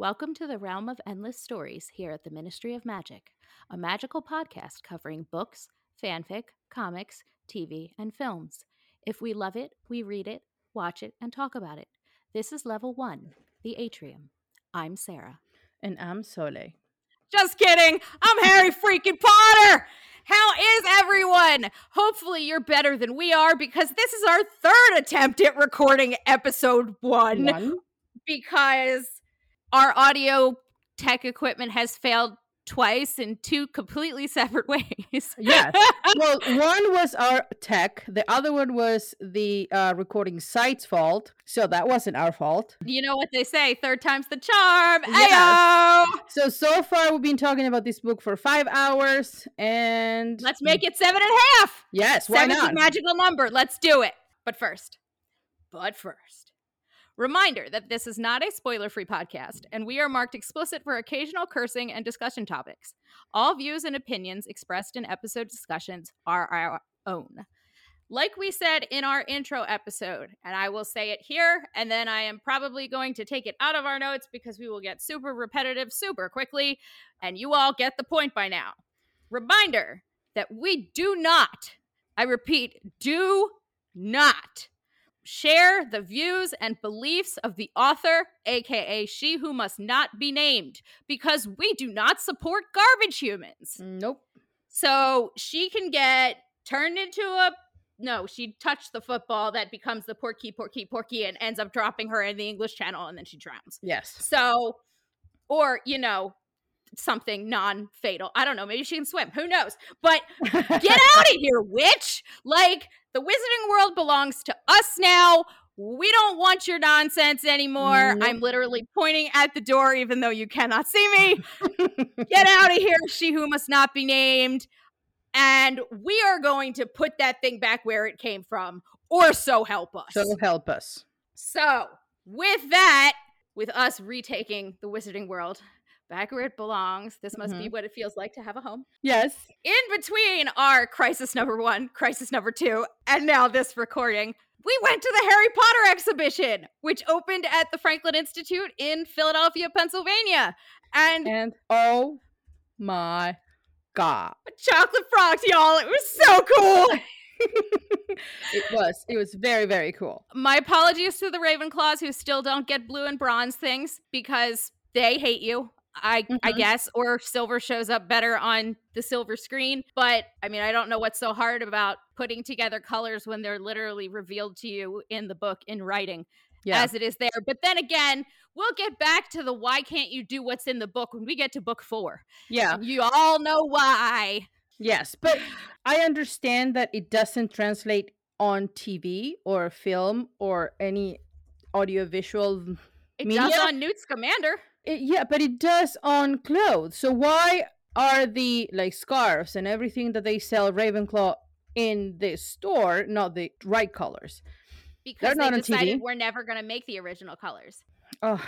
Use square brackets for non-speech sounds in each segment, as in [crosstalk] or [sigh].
Welcome to the realm of endless stories here at the Ministry of Magic, a magical podcast covering books, fanfic, comics, TV, and films. If we love it, we read it, watch it, and talk about it. This is level one, the atrium. I'm Sarah. And I'm Soleil. Just kidding. I'm Harry freaking Potter. How is everyone? Hopefully, you're better than we are because this is our third attempt at recording episode one. One? Because our audio tech equipment has failed twice in two completely [laughs] separate ways. Yes. [laughs] well, one was our tech. The other one was the uh, recording site's fault. So that wasn't our fault. you know what they say, third time's the charm. Yes. Ayo! So so far we've been talking about this book for five hours, and Let's make it seven and a half. yes. Why Seven's not? a magical number. Let's do it. But first, but first, reminder that this is not a spoiler free podcast, and we are marked explicit for occasional cursing and discussion topics. All views and opinions expressed in episode discussions are our own. Like we said in our intro episode, and I will say it here, and then I am probably going to take it out of our notes because we will get super repetitive super quickly, and you all get the point by now. Reminder that we do not, I repeat, do not share the views and beliefs of the author, aka she who must not be named, because we do not support garbage humans. Nope. So she can get turned into a no, she touched the football that becomes the porky, porky, porky, and ends up dropping her in the English channel and then she drowns. Yes. So, or, you know, something non fatal. I don't know. Maybe she can swim. Who knows? But [laughs] get out of here, witch! Like, the wizarding world belongs to us now. We don't want your nonsense anymore. Nope. I'm literally pointing at the door, even though you cannot see me. [laughs] Get out of here, she who must not be named. And we are going to put that thing back where it came from, or so help us. so help us. So, with that, with us retaking the wizarding world back where it belongs, this must be Mhm. what it feels like to have a home. Yes. In between our crisis number one, crisis number two, and now this recording, we went to the Harry Potter exhibition, which opened at the Franklin Institute in Philadelphia, Pennsylvania. And And oh my god, chocolate frogs, y'all. It was so cool. [laughs] it was. It was very very cool. My apologies to the Ravenclaws who still don't get blue and bronze things because they hate you. I I Mhm. guess or silver shows up better on the silver screen, but I mean I don't know what's so hard about putting together colors when they're literally revealed to you in the book in writing Yeah. as it is there. But then again, we'll get back to the why can't you do what's in the book when we get to book 4. yeah. You all know why. Yes, but I understand that it doesn't translate on TV or film or any audiovisual. It Media? does on Newt Scamander. It, yeah, but it does on clothes. So why are the like scarves and everything that they sell Ravenclaw in this store not the right colors? Because not they on decided TV. we're never going to make the original colors. Oh,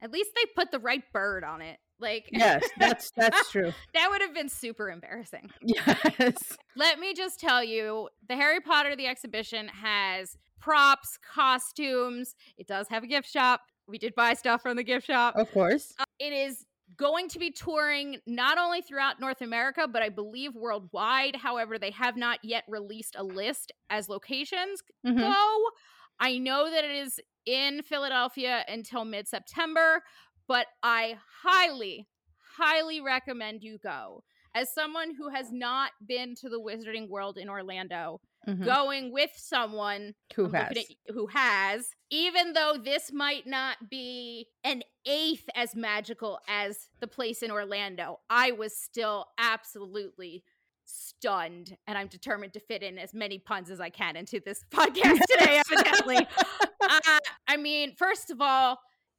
At least they put the right bird on it. Like yes, that's [laughs] that's true. that would have been super embarrassing. Yes. Let me just tell you, the Harry Potter the exhibition has props, costumes. It does have a gift shop. We did buy stuff from the gift shop. Of course. Uh, it is going to be touring not only throughout North America, but I believe worldwide. However, they have not yet released a list as locations Mhm. go. I know that it is in Philadelphia until mid September, but I highly, highly recommend you go. As someone who has not been to the Wizarding World in Orlando, Mhm. going with someone Who I'm has? at- who has, even though this might not be an eighth as magical as the place in Orlando, I was still absolutely stunned. And I'm determined to fit in as many puns as I can into this [laughs] podcast today, evidently. [laughs] uh, I mean, first of all,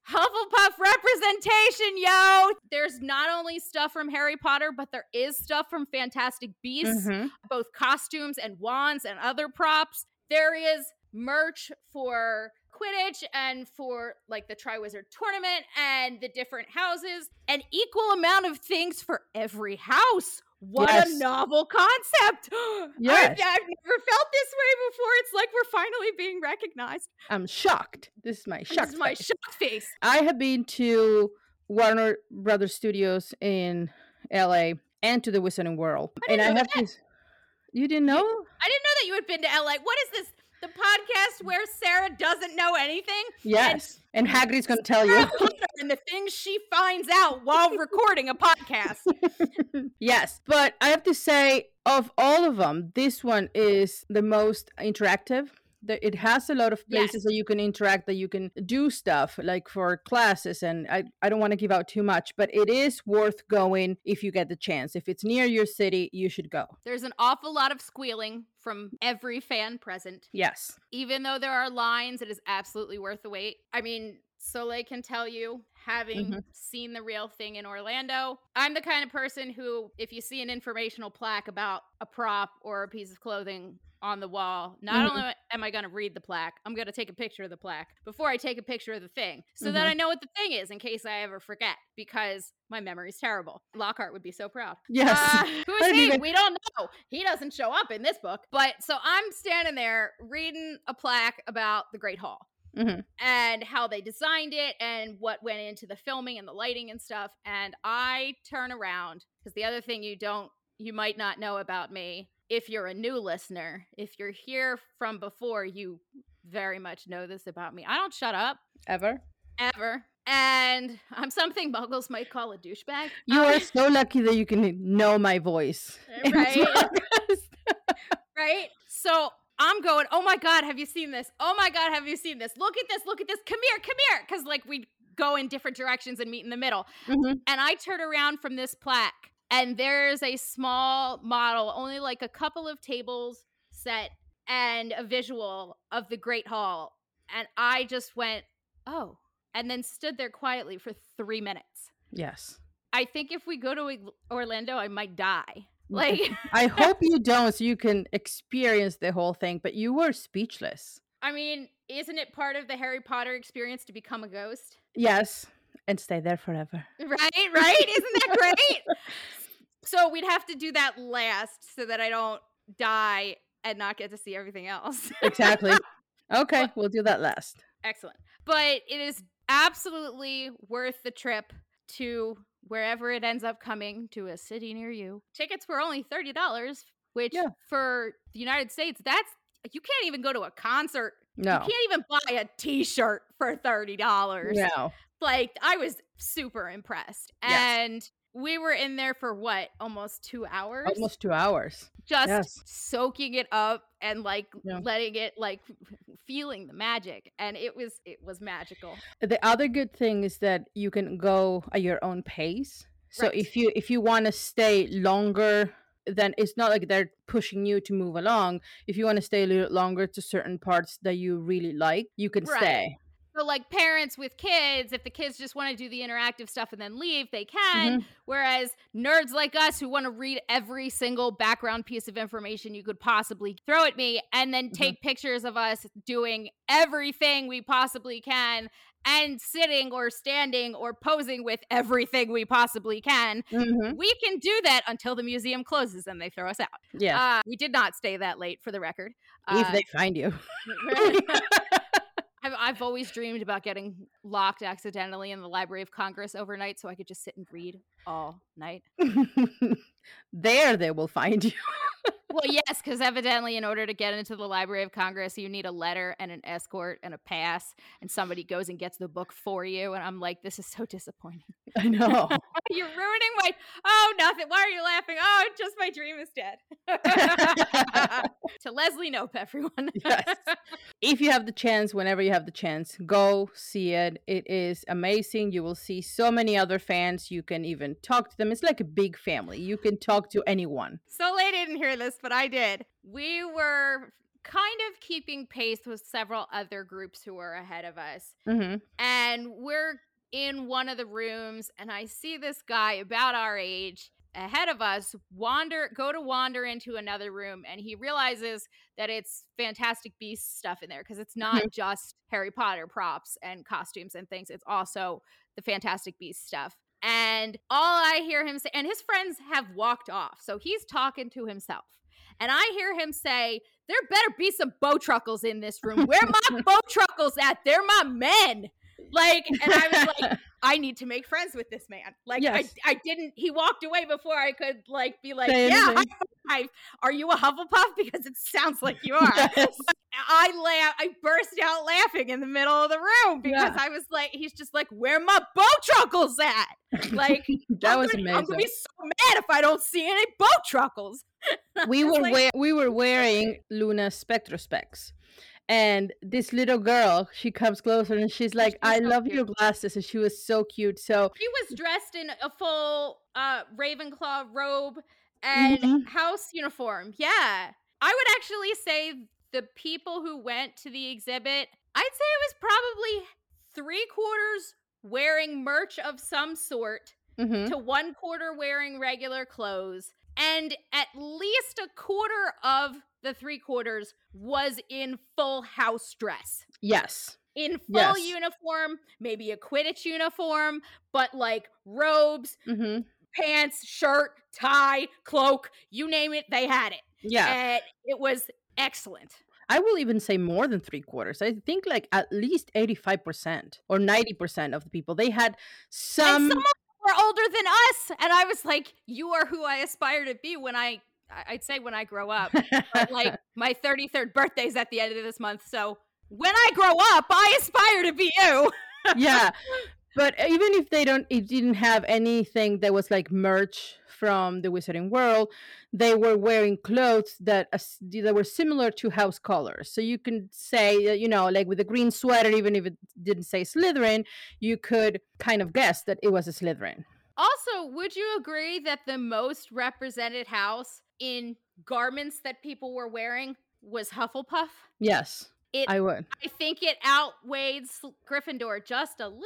Hufflepuff representation, yo! There's not only stuff from Harry Potter, but there is stuff from Fantastic Beasts Mhm. both costumes and wands and other props. There is merch for Quidditch and for like the Triwizard tournament and the different houses, an equal amount of things for every house. What Yes. a novel concept! [gasps] Yes. I've, I've never felt this way before. It's like we're finally being recognized. I'm shocked. This is my shocked. this is my face. shocked face. I have been to Warner Brothers Studios in LA and to the Wizarding World. I and I have that. to. You didn't know? I didn't know that you had been to LA. What is this? The podcast where Sarah doesn't know anything? Yes. And, Hagrid's going to tell you. Sarah and the things she finds out while recording a podcast. [laughs] yes. But I have to say, of all of them, this one is the most interactive. The- It has a lot of places Yes. that you can interact, that you can do stuff like for classes. And I, I don't want to give out too much, but it is worth going if you get the chance. If it's near your city, you should go. There's an awful lot of squealing from every fan present. Yes. Even though there are lines, it is absolutely worth the wait. I mean, Soleil can tell you, having Mhm. seen the real thing in Orlando, I'm the kind of person who, if you see an informational plaque about a prop or a piece of clothing on the wall, not Mhm. only am I going to read the plaque, I'm going to take a picture of the plaque before I take a picture of the thing so that Mhm. I know what the thing is in case I ever forget because my memory's terrible. Lockhart would be so proud. Yes. Uh, [laughs] who I is didn't he? even- We don't know. He doesn't show up in this book. But so I'm standing there reading a plaque about the Great Hall Mhm. and how they designed it and what went into the filming and the lighting and stuff. And I turn around because the other thing you don't, you might not know about me if you're a new listener, if you're here from before, you very much know this about me. I don't shut up Ever? ever. And [laughs] I'm something muggles might call a douchebag. You Um, are [laughs] so lucky that you can know my voice. [laughs] Right? right? So I'm going, oh my God, have you seen this? Oh my God, have you seen this? Look at this, look at this. Come here, come here. Because, like, we go in different directions and meet in the middle. Mhm. And I turn around from this plaque, and there's a small model, only like a couple of tables set, and a visual of the Great Hall. And I just went, oh, and then stood there quietly for three minutes. Yes. I think if we go to Orlando, I might die. Mm, like, [laughs] I hope you don't, so you can experience the whole thing. But you were speechless. I mean, isn't it part of the Harry Potter experience to become a ghost? Yes, and stay there forever. [laughs] Right, right? Isn't that great? so we'd have to do that last so that I don't die and not get to see everything else. Exactly. [laughs] okay, we'll do that last. Excellent. But it is absolutely worth the trip to wherever it ends up coming to a city near you. Tickets were only $30, which Yeah. for the United States, that's you can't even go to a concert. No. You can't even buy a t-shirt for $30. No. Like I was super impressed. Yes. And we were in there for what, almost two hours? Almost two hours. just yes. soaking it up and like Yeah. letting it like feeling the magic. And it was it was magical. The other good thing is that you can go at your own pace. So Right. if you if you want to stay longer, then it's not like they're pushing you to move along. If you want to stay a little longer to certain parts that you really like, you can Right. stay. So like parents with kids, if the kids just want to do the interactive stuff and then leave, they can. Mhm. Whereas nerds like us who want to read every single background piece of information you could possibly throw at me and then take pictures of us doing everything we possibly can and sitting or standing or posing with everything we possibly can, Mhm. we can do that until the museum closes and they throw us out. Yeah. Uh, we did not stay that late for the record. if Uh, they find you. [laughs] I've, I've always dreamed about getting locked accidentally in the Library of Congress overnight so I could just sit and read all night. [laughs] [laughs] there they will find you. Well, [laughs] yes, because evidently, in order to get into the Library of Congress, you need a letter and an escort and a pass, and somebody goes and gets the book for you. And I'm like, this is so disappointing. I know. [laughs] You're ruining my. Oh, nothing. Why are you laughing? Oh, just my dream is dead. [laughs] to Leslie Knope, everyone. Yes. if you have the chance, whenever you have the chance, go see it. It is amazing. You will see so many other fans. You can even talk to them. It's like a big family. You can talk to anyone. So they didn't hear this, but I did. We were kind of keeping pace with several other groups who were ahead of us. hmm And we're in one of the rooms, and I see this guy about our age ahead of us wander go to wander into another room and he realizes that it's fantastic beast stuff in there because it's not just harry potter props and costumes and things it's also the fantastic beast stuff and all i hear him say and his friends have walked off so he's talking to himself and I hear him say, There better be some Bowtruckles in this room. Where my [laughs] bow truckles at? They're my men. Like, and I was like, [laughs] I need to make friends with this man. Like, Yes. I, I didn't. He walked away before I could like be like, Say yeah, five. Are you a Hufflepuff? Because it sounds like you are. Yes. I laugh. I burst out laughing in the middle of the room because Yeah. I was like, he's just like, where my boat truckles at? Like [laughs] that I'm was gonna, I'm gonna amazing. be so mad if I don't see any Bowtruckles. we [laughs] were like- wear- we were wearing Luna Spectrespecs. And this little girl, she comes closer and she's like, she's "I so love cute. your glasses," and she was so cute. So She was dressed in a full uh Ravenclaw robe and Mhm. house uniform. Yeah. I would actually say the people who went to the exhibit, I'd say it was probably three quarters wearing merch of some sort mhm. to one quarter wearing regular clothes. And at least a quarter of the three quarters was in full house dress yes, in full Yes. uniform, maybe a Quidditch uniform, but like robes, hmm pants, shirt, tie, cloak, you name it, they had it. yeah. And it was excellent. I will even say more than three quarters. I think like at least eighty-five percent or ninety percent of the people they had some. and some of them were older than us. And I was like, you are who I aspire to be when I- I'd say when I grow up. But like [laughs] my 33rd birthday's at the end of this month. So when I grow up, I aspire to be you. yeah [laughs] but uh, even if they don't it didn't have anything that was like merch from the wizarding world they were wearing clothes that as- that were similar to house colors so you can say that, you know like with a green sweater even if it didn't say slytherin you could kind of guess that it was a slytherin Also, would you agree that the most represented house in garments that people were wearing was Hufflepuff? yes It, i would I think it outweighed Gryffindor just a little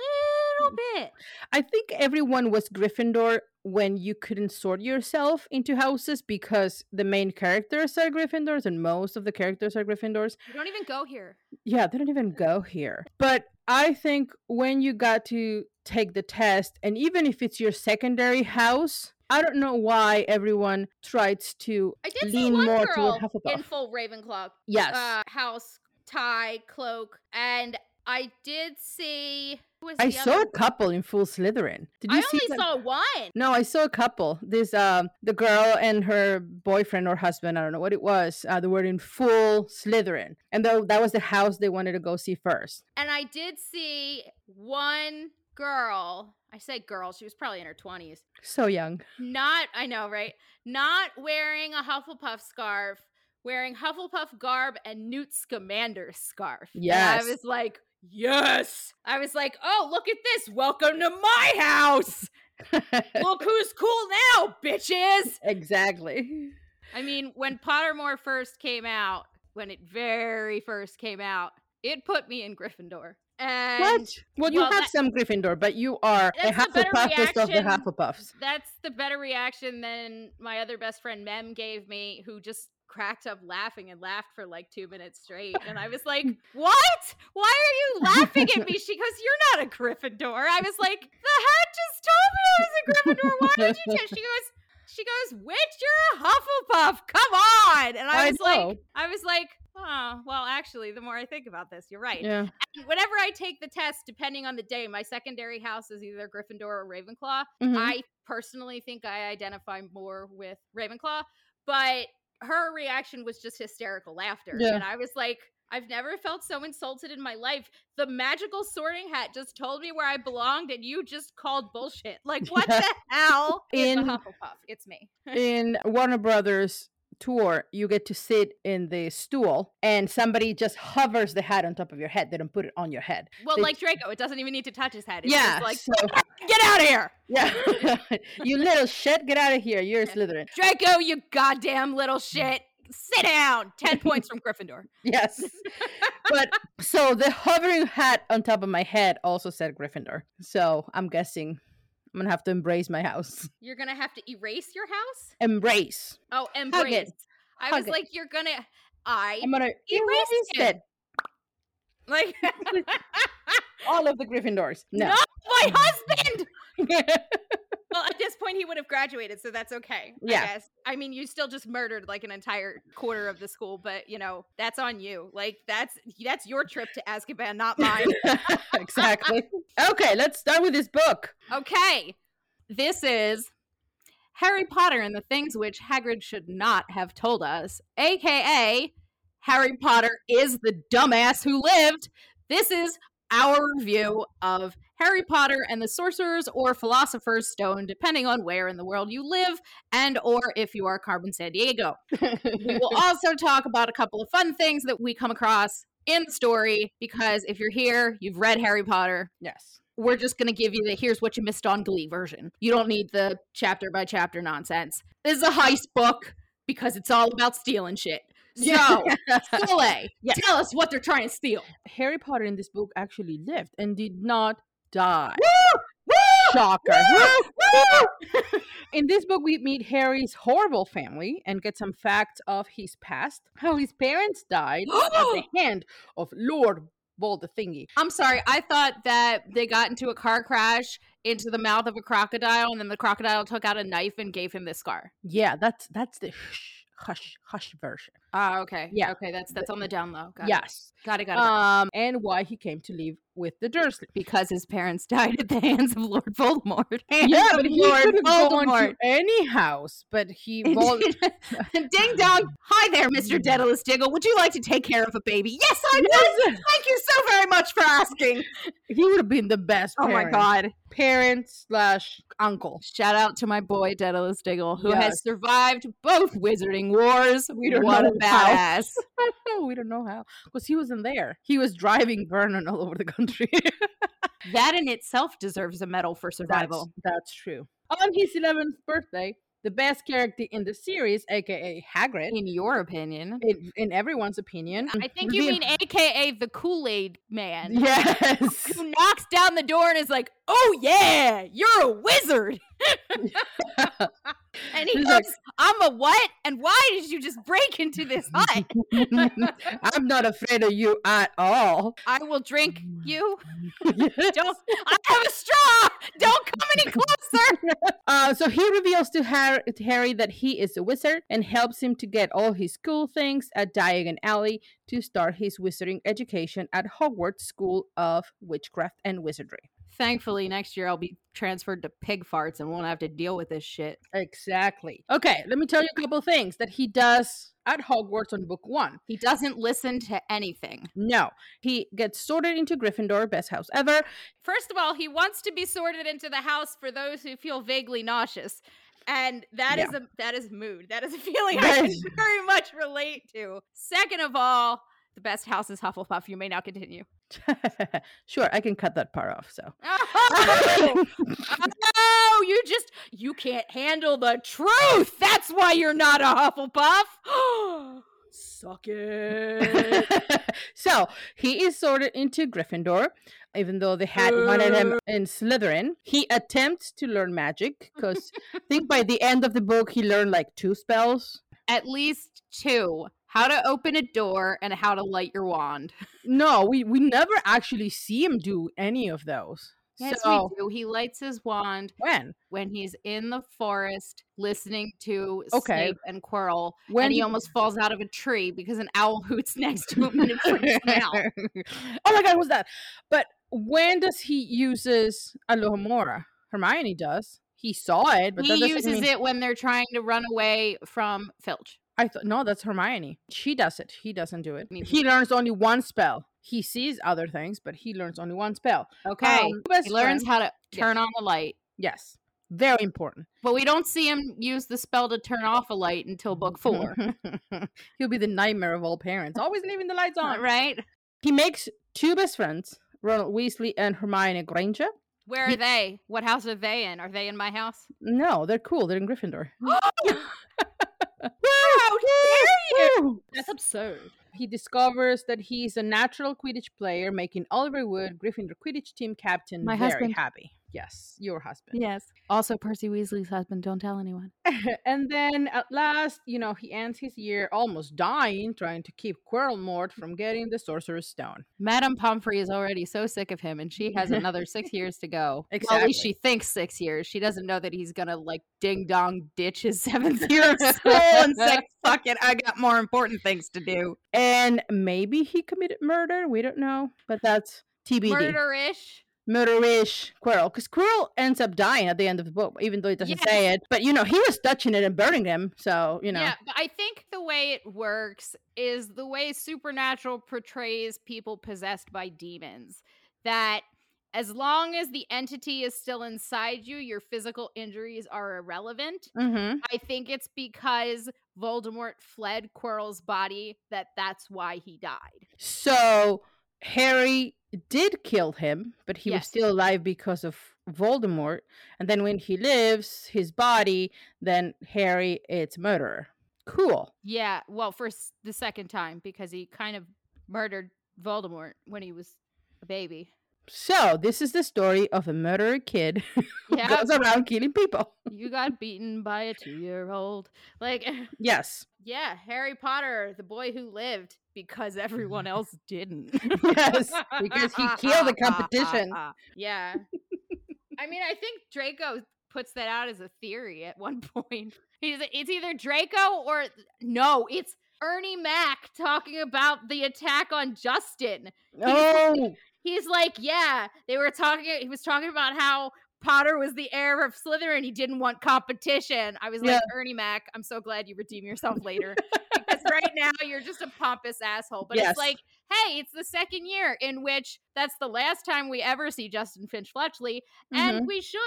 mm. bit. i think everyone was gryffindor when you couldn't sort yourself into houses because the main characters are gryffindors and most of the characters are gryffindors You don't even go here. Yeah, they don't even go here. But I think when you got to take the test, and even if it's your secondary house, I don't know why everyone tries to I did see lean one more girl toward Hufflepuff. in full Ravenclaw yes. uh, house, tie, cloak, and I did see. Was I saw other- a couple in full Slytherin. Did you I see only that? saw one. No, I saw a couple. This um the girl and her boyfriend or husband, I don't know what it was. Uh, they were in full Slytherin. And though that was the house they wanted to go see first. And I did see one girl. I say girl, she was probably in her 20s. So young. Not, I know, right? Not wearing a Hufflepuff scarf, wearing Hufflepuff garb and Newt Scamander's scarf. And Yes. I was like, yes. I was like, oh, look at this. Welcome to my house. [laughs] Look who's cool now, bitches. exactly. I mean, when Pottermore first came out, when it very first came out, it put me in Gryffindor. And What? Well, you well, have that- some Gryffindor, but you are a better of the. Hufflepuffs. that's the better reaction than my other best friend Mem gave me, who just cracked up laughing and laughed for like two minutes straight. And I was like, [laughs] What? Why are you [laughs] laughing at me? She goes, You're not a Gryffindor. I was like, The hat just told me I was a Gryffindor. Why did you tell She goes, she goes, Witch, you're a Hufflepuff. Come on. And I I was know. like, I was like, Oh, well, actually, the more I think about this, you're right. Yeah. And whenever I take the test, depending on the day, my secondary house is either Gryffindor or Ravenclaw. Mhm. I personally think I identify more with Ravenclaw, but her reaction was just hysterical laughter. Yeah. And I was like, I've never felt so insulted in my life. The magical sorting hat just told me where I belonged, and you just called bullshit. Like, what Yeah. [laughs] the hell? In- the Hufflepuff. It's me. in Warner Brothers tour, you get to sit in the stool and somebody just hovers the hat on top of your head. They don't put it on your head. Well, They- like Draco, it doesn't even need to touch his head. It's yeah. like, so, [laughs] get out of here. yeah. [laughs] [laughs] you little shit, get out of here. You're a Slytherin. Draco, you goddamn little shit. Sit down. 10 points from Gryffindor. Yes. but so the hovering hat on top of my head also said Gryffindor. So I'm guessing I'm gonna have to embrace my house. You're to have to erase your house? Embrace. Oh, it. embrace. I Hug was it. like, you're to. I. I'm gonna erase him. it. Like, [laughs] All of the Gryffindors. [laughs] No. No, my [laughs] husband. Well, at this point, he would have graduated, so that's okay. Yeah. I guess. I mean, you still just murdered like an entire quarter of the school, but you know that's on you. Like that's that's your trip to Azkaban, not mine. [laughs] exactly. [laughs] Okay, let's start with this book. okay, this is Harry Potter and the things which Hagrid should not have told us, aka Harry Potter is the dumbass who lived. This is our review of Harry Potter and the Sorcerer's or Philosopher's Stone, depending on where in the world you live and or if you are Carmen Sandiego. We will [laughs] also talk about a couple of fun things that we come across in the story because if you're here, you've read Harry Potter, yes. we're just going to give you the here's what you missed on Glee version. You don't need the chapter by chapter nonsense. This is a heist book because it's all about stealing shit. [laughs] So, Soleil, Yes. tell us what they're trying to steal. Harry Potter in this book actually lived and did not die. Shocker. [laughs] In this book, we meet Harry's horrible family and get some facts of his past, how his parents died at the [gasps] hand of Lord Voldemort. I'm sorry. I thought that they got into a car crash into the mouth of a crocodile, and then the crocodile took out a knife and gave him this scar. Yeah, that's that's the hush hush hush version. Ah, okay. Yeah. Okay, that's that's on the down low. Got it. yes. Got it. Got it. Um, and why he came to live with the Dursley. because his parents [laughs] died at the hands of Lord Voldemort. [laughs] Yeah, but he Lord could have gone Voldemort. to any house, but he [laughs] Vol- Ding dong. Hi there, Mr. Daedalus Diggle. Would you like to take care of a baby? Yes, I would. Yes, Thank you so very much for asking. he would have been the best. Oh my god. parent slash uncle. Shout out to my boy Daedalus Diggle, who Yes. has survived both wizarding wars. We don't what know. Badass. [laughs] we don't know how because he wasn't there. He was driving Vernon all over the country. [laughs] that in itself deserves a medal for survival. That's, that's true. On his 11th birthday, the best character in the series, aka Hagrid, in your opinion. in, in everyone's opinion, I think [laughs] you reveal- mean AKA the Kool-Aid man. yes. who knocks down the door and is like, "Oh yeah, you're a wizard." And he goes, like- "I'm a what? And why did you just break into this [laughs] hut? I'm not afraid of you at all. I will drink you. [laughs] Yes. Don't. I have a straw. Don't come any [laughs] closer." Uh, so he reveals to Harry, to Harry that he is a wizard and helps him to get all his cool things at Diagon Alley to start his wizarding education at Hogwarts School of Witchcraft and Wizardry. Thankfully, next year I'll be transferred to pig farts and won't have to deal with this shit. Exactly. Okay, let me tell you a couple things that he does at Hogwarts on book one. He doesn't listen to anything. No, he gets sorted into Gryffindor, best house ever. First of all, he wants to be sorted into the house for those who feel vaguely nauseous. And that is a that is mood. That is a [laughs] feeling I can very much relate to. Second of all, the best house is Hufflepuff. You may now continue. [laughs] sure, I can cut that part off. So. Oh, [laughs] oh, you just you can't handle the truth. That's why you're not a Hufflepuff. [gasps] Suck it. [laughs] so he is sorted into Gryffindor, even though they had wanted him in Slytherin. He attempts to learn magic because I think by the end of the book he learned like two spells. At least two. How to open a door and how to light your wand. [laughs] No, we we never actually see him do any of those. Yes, so we do. He lights his wand when when he's in the forest listening to Okay. Snape and Quirrell, when and he almost falls out of a tree because an owl [laughs] hoots next to him and it freaks him out. [laughs] oh my god, what's that? But when does he uses Alohomora? Hermione does. He saw it, but he uses mean- it when they're trying to run away from Filch. I thought no, that's Hermione. She does it. He doesn't do it. He learns only one spell. He sees other things, but he learns only one spell. Okay, Um, he learns friend- how to Yes. turn on the light, Yes, very important. but we don't see him use the spell to turn off a light until book four. [laughs] He'll be the nightmare of all parents, always leaving the lights on. right? He makes two best friends, Ronald Weasley and Hermione Granger. Where are they? What house are they in? Are they in my house? No, they're cool. They're in Gryffindor. [gasps] [laughs] [gasps] [laughs] How dare Woo! That's absurd. He discovers that he is a natural Quidditch player, making Oliver Wood, Gryffindor Quidditch team captain, My very husband. happy. Yes, your husband. Yes. Also, Percy Weasley's husband. Don't tell anyone. [laughs] and then at last, you know, he ends his year almost dying trying to keep Quirrell Mort from getting the Sorcerer's Stone. Madame Pomfrey is already so sick of him, and she has another six [laughs] years to go. Well, at least Exactly. she thinks six years. She doesn't know that he's gonna like ding dong ditch his seventh [laughs] year of school and say, "Fuck it, I got more important things to do." And maybe he committed murder. We don't know, but that's TBD. Murderish. Murderish Quirrell, because Quirrell ends up dying at the end of the book, even though he doesn't Yes. say it. But you know, he was touching it and burning them, so you know. Yeah, but I think the way it works is the way Supernatural portrays people possessed by demons. That as long as the entity is still inside you, your physical injuries are irrelevant. Mm-hmm. I think it's because Voldemort fled Quirrell's body that that's why he died. So Harry did kill him, but he was still alive because of Voldemort. And then when he lives, his body, then Harry, it's murderer. Cool. Yeah, well, for the second time because he kind of murdered Voldemort when he was a baby. So this is the story of a murderer kid [laughs] who Yeah, goes around killing people. you got beaten by a two-year-old. Like [laughs] Yes. Yeah, Harry Potter, the boy who lived because everyone [laughs] else didn't. Yes, because he killed the competition. yeah. I mean, I think Draco puts that out as a theory at one point. He's it's either Draco or no, it's Ernie Mac talking about the attack on Justin. No. He's oh. Like, yeah, they were talking. He was talking about how Potter was the heir of Slytherin. He didn't want competition. I was like, Ernie Mac, I'm so glad you redeem yourself [laughs] later because right now you're just a pompous asshole. But Yes. it's like, hey, it's the second year in which that's the last time we ever see Justin Finch Fletchley, Mm-hmm. and we should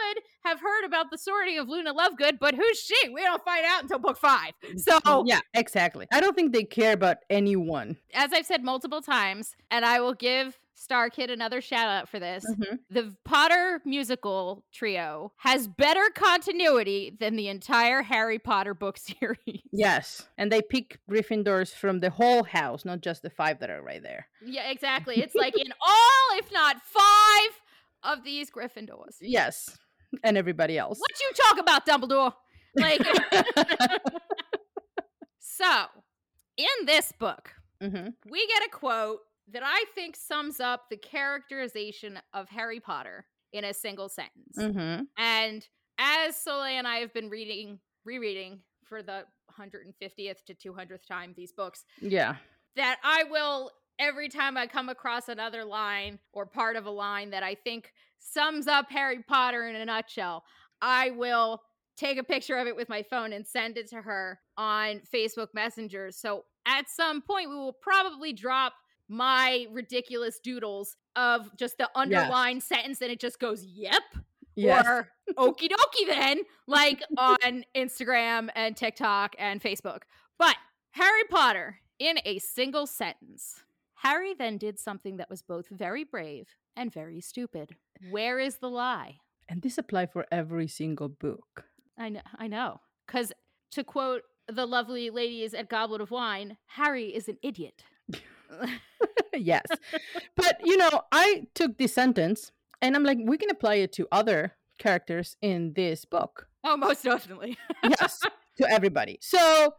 have heard about the sorting of Luna Lovegood. But who's she? We don't find out until book five. So yeah, exactly. I don't think they care about anyone. as I've said multiple times, and I will give StarKid another shout out for this. Mhm. The Potter musical trio has better continuity than the entire Harry Potter book [laughs] series. Yes, and they pick Gryffindors from the whole house, not just the five that are right there. Yeah, exactly. It's like in [laughs] all, if not five, of these Gryffindors. Yes, and everybody else. What you talk about, Dumbledore? Like, [laughs] so in this book, hmm we get a quote that I think sums up the characterization of Harry Potter in a single sentence. hmm And as Soleil and I have been reading, rereading for the 150th to 200th time these books, Yeah. that I will, every time I come across another line or part of a line that I think sums up Harry Potter in a nutshell, I will take a picture of it with my phone and send it to her on Facebook Messenger. So at some point, we will probably drop my ridiculous doodles of just the underlined sentence and it just goes, yep Yes. or okie dokie then, like on Instagram and TikTok and Facebook. But Harry Potter in a single sentence. Harry then did something that was both very brave and very stupid. Where is the lie? and this apply for every single book. I know, I know. Because to quote the lovely ladies at Goblet of Wine, Harry is an idiot. [laughs] [laughs] yes. But you know, I took this sentence and I'm like, we can apply it to other characters in this book. oh, most definitely. Yes. [laughs] to everybody. So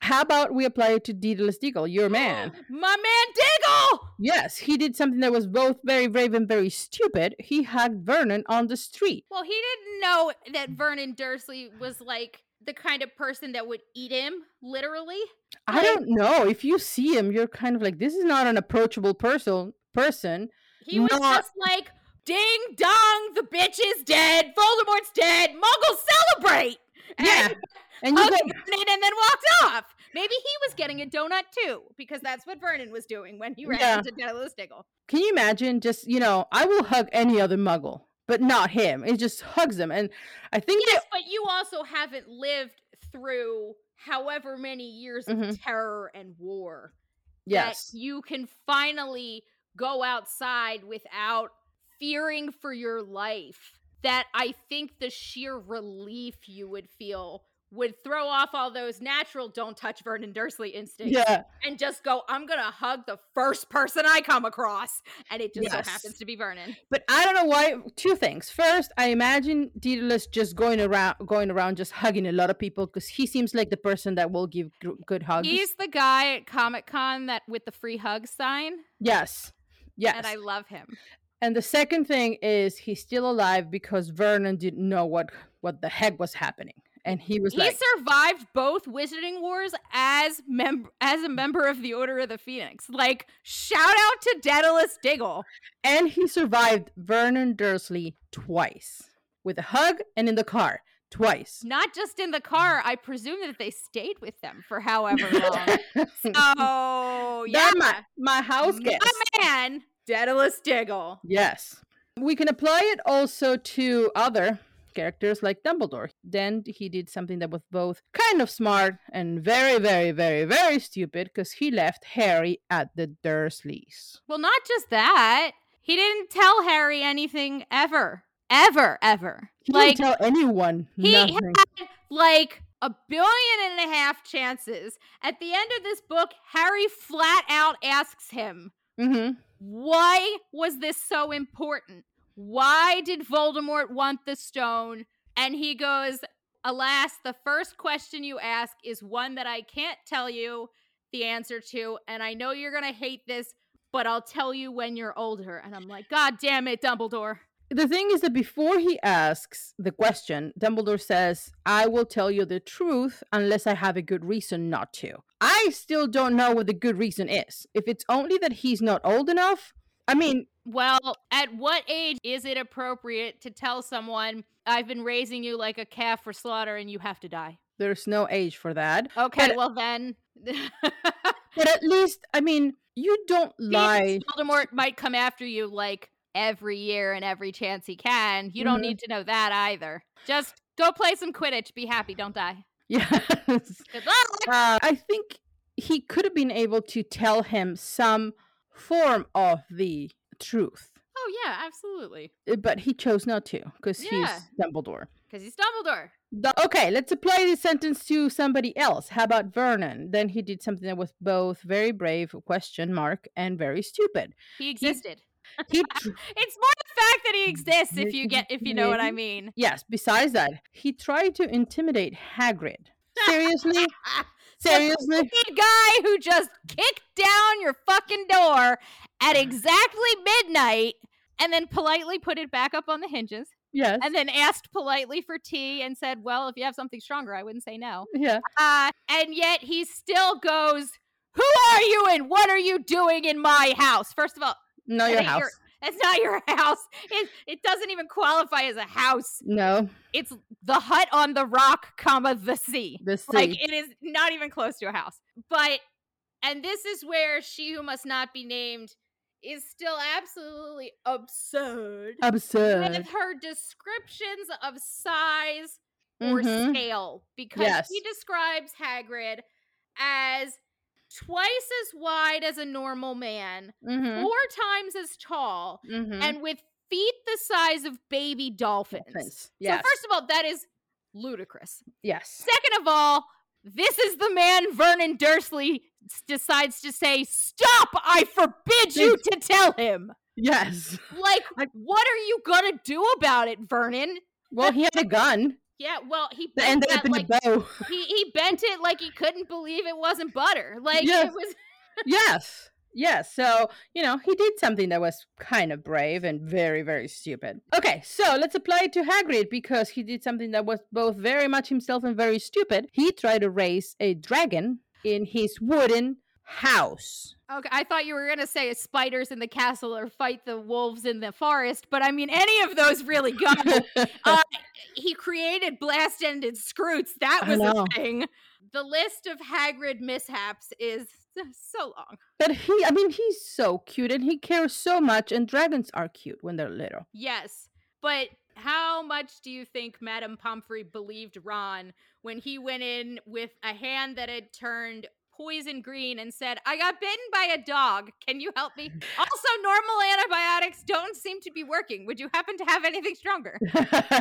how about we apply it to Daedalus Diggle, your man? [gasps] My man Diggle! Yes, he did something that was both very brave and very stupid. He hugged Vernon on the street. Well, he didn't know that Vernon Dursley was like the kind of person that would eat him, literally. I don't know. If you see him, you're kind of like, this is not an approachable person. Person. He was Not- just like, ding dong, the bitch is dead, Voldemort's dead, Muggles celebrate! And Yeah. And you go, Vernon and then walked off. Maybe he was getting a donut too, because that's what Vernon was doing when he ran Yeah. into Daedalus Diggle. can you imagine? Just you know, I will hug any other Muggle, but not him. It just hugs him, and I think Yes, but you also haven't lived through however many years of Mhm. terror and war. yes, that you can finally go outside without fearing for your life. That I think the sheer relief you would feel would throw off all those natural don't touch Vernon Dursley instincts Yeah. and just go, I'm gonna hug the first person I come across. And it just Yes. so happens to be Vernon. But I don't know why. Two things. First, I imagine Daedalus just going around, going around, just hugging a lot of people because he seems like the person that will give g- good hugs. He's the guy at Comic Con that with the free hug sign. yes, yes. And I love him. And the second thing is he's still alive because Vernon didn't know what what the heck was happening, and he was He like, survived both Wizarding Wars as mem- as a member of the Order of the Phoenix. Like, shout out to Daedalus Diggle. and he survived Vernon Dursley twice with a hug and in the car twice. Not just in the car, I presume that they stayed with them for however [laughs] long. Oh, yeah. My my house guest. My man, Daedalus Diggle. Yes. We can apply it also to other characters like Dumbledore. Then he did something that was both kind of smart and very, very, very, very stupid because he left Harry at the Dursleys. Well, not just that. He didn't tell Harry anything ever. Ever, ever. He like, didn't tell anyone he nothing. had like a billion and a half chances. At the end of this book, Harry flat out asks him, hmm Why was this so important? Why did Voldemort want the stone? And he goes, Alas, the first question you ask is one that I can't tell you the answer to. And I know you're going to hate this, but I'll tell you when you're older. And I'm like, God damn it, Dumbledore. The thing is that before he asks the question, Dumbledore says, I will tell you the truth unless I have a good reason not to. I still don't know what the good reason is. If it's only that he's not old enough, I mean, Well, at what age is it appropriate to tell someone, I've been raising you like a calf for slaughter and you have to die? there's no age for that. Okay, But- well then. [laughs] But at least, I mean, you don't lie. Voldemort might come after you like every year and every chance he can. You don't Mhm. need to know that either. Just go play some Quidditch. Be happy. Don't die. Yes. Good luck. Uh, I think he could have been able to tell him some form of the truth, Oh yeah, absolutely. uh, but he chose not to because Yeah. he's Dumbledore. Because he's Dumbledore. The- okay, let's apply this sentence to somebody else. How about Vernon? Then he did something that was both very brave, question mark, and very stupid. He existed. He [laughs] tr- It's more the fact that he exists. If you get, if you know what I [laughs] mean. yes, besides that, he tried to intimidate Hagrid. Seriously? [laughs] Seriously? guy who just kicked down your fucking door at [sighs] exactly midnight and then politely put it back up on the hinges Yes. and then asked politely for tea and said, Well, if you have something stronger, I wouldn't say no. yeah. Uh, and yet he still goes, Who are you and what are you doing in my house? First of all, No, your house. your- that's not your [laughs] house. It, it doesn't even qualify as a house. No, It's the hut on the rock, comma, the sea. the sea. Like it is not even close to a house. But and this is where she who must not be named is still absolutely absurd Absurd. with her descriptions of size or Mhm. scale because Yes. he describes Hagrid as twice as wide as a normal man, Mhm. four times as tall, Mhm. and with feet the size of baby dolphins. Dolphins. So first of all, that is ludicrous. yes. Second of all, this is the man Vernon Dursley decides to say, "Stop! I forbid you to tell him." Yes. Like, I- what are you gonna do about it, Vernon? Well, he had a gun. Yeah, well, he bent end that up in like a bow. he he bent it like he couldn't believe it wasn't butter. Like Yes. it was. [laughs] yes. Yes. So, you know, he did something that was kind of brave and very, very stupid. Okay, so let's apply it to Hagrid because he did something that was both very much himself and very stupid. He tried to raise a dragon in his wooden house. Okay, I thought you were gonna say spiders in the castle or fight the wolves in the forest, but I mean any of those really go. [laughs] uh, he created blast-ended skrewts. That was a thing. The list of Hagrid mishaps is so long. but he, I mean, he's so cute and he cares so much, and dragons are cute when they're little. Yes, but how much do you think Madame Pomfrey believed Ron when he went in with a hand that had turned poison green and said, I got bitten by a dog. Can you help me? Also, normal antibiotics don't seem to be working. Would you happen to have anything stronger? [laughs]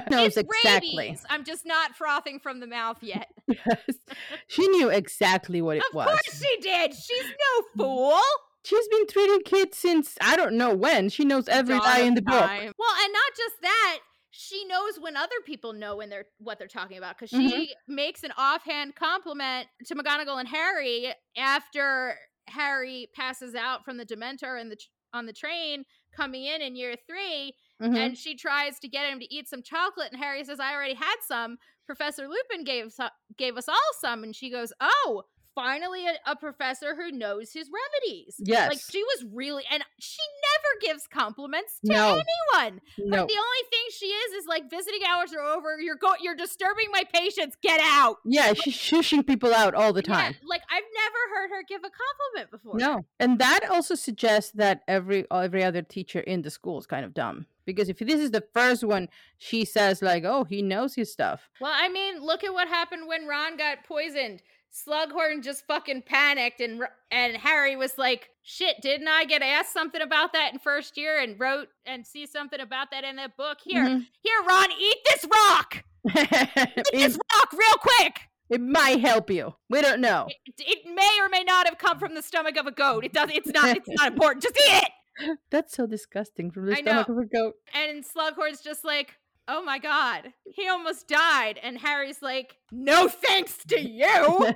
knows it's exactly. rabies. I'm just not frothing from the mouth yet. [laughs] Yes. She knew exactly what it of was. Of course she did. She's no mm-hmm. fool. She's been treating kids since I don't know when. She knows every lie in the book. Well, and not just that, she knows when other people know when they're what they're talking about because Mhm. she makes an offhand compliment to McGonagall and Harry after Harry passes out from the Dementor and the on the train coming in in year 3 Mhm. and she tries to get him to eat some chocolate and Harry says I already had some Professor Lupin gave gave us all some and she goes oh finally a, a professor who knows his remedies Yes. like she was really and she never gives compliments to No. anyone no. but the only thing she is is like visiting hours are over you're go you're disturbing my patients get out Yeah, she's shushing people out all the time. yeah, like I've never heard her give a compliment before No, and that also suggests that every every other teacher in the school is kind of dumb. Because if this is the first one, she says like, "Oh, he knows his stuff." Well, I mean, look at what happened when Ron got poisoned. Slughorn just fucking panicked, and and Harry was like, "Shit, didn't I get asked something about that in first year and wrote and see something about that in that book? Here, Mhm. here, Ron, eat this rock, [laughs] eat this rock real quick. it might help you. We don't know. It, it may or may not have come from the stomach of a goat. It does. It's not. It's not important. Just eat it." [laughs] That's so disgusting from the I stomach know. of a goat. And Slughorn's just like, "Oh my god, he almost died," and Harry's like, "No thanks to you."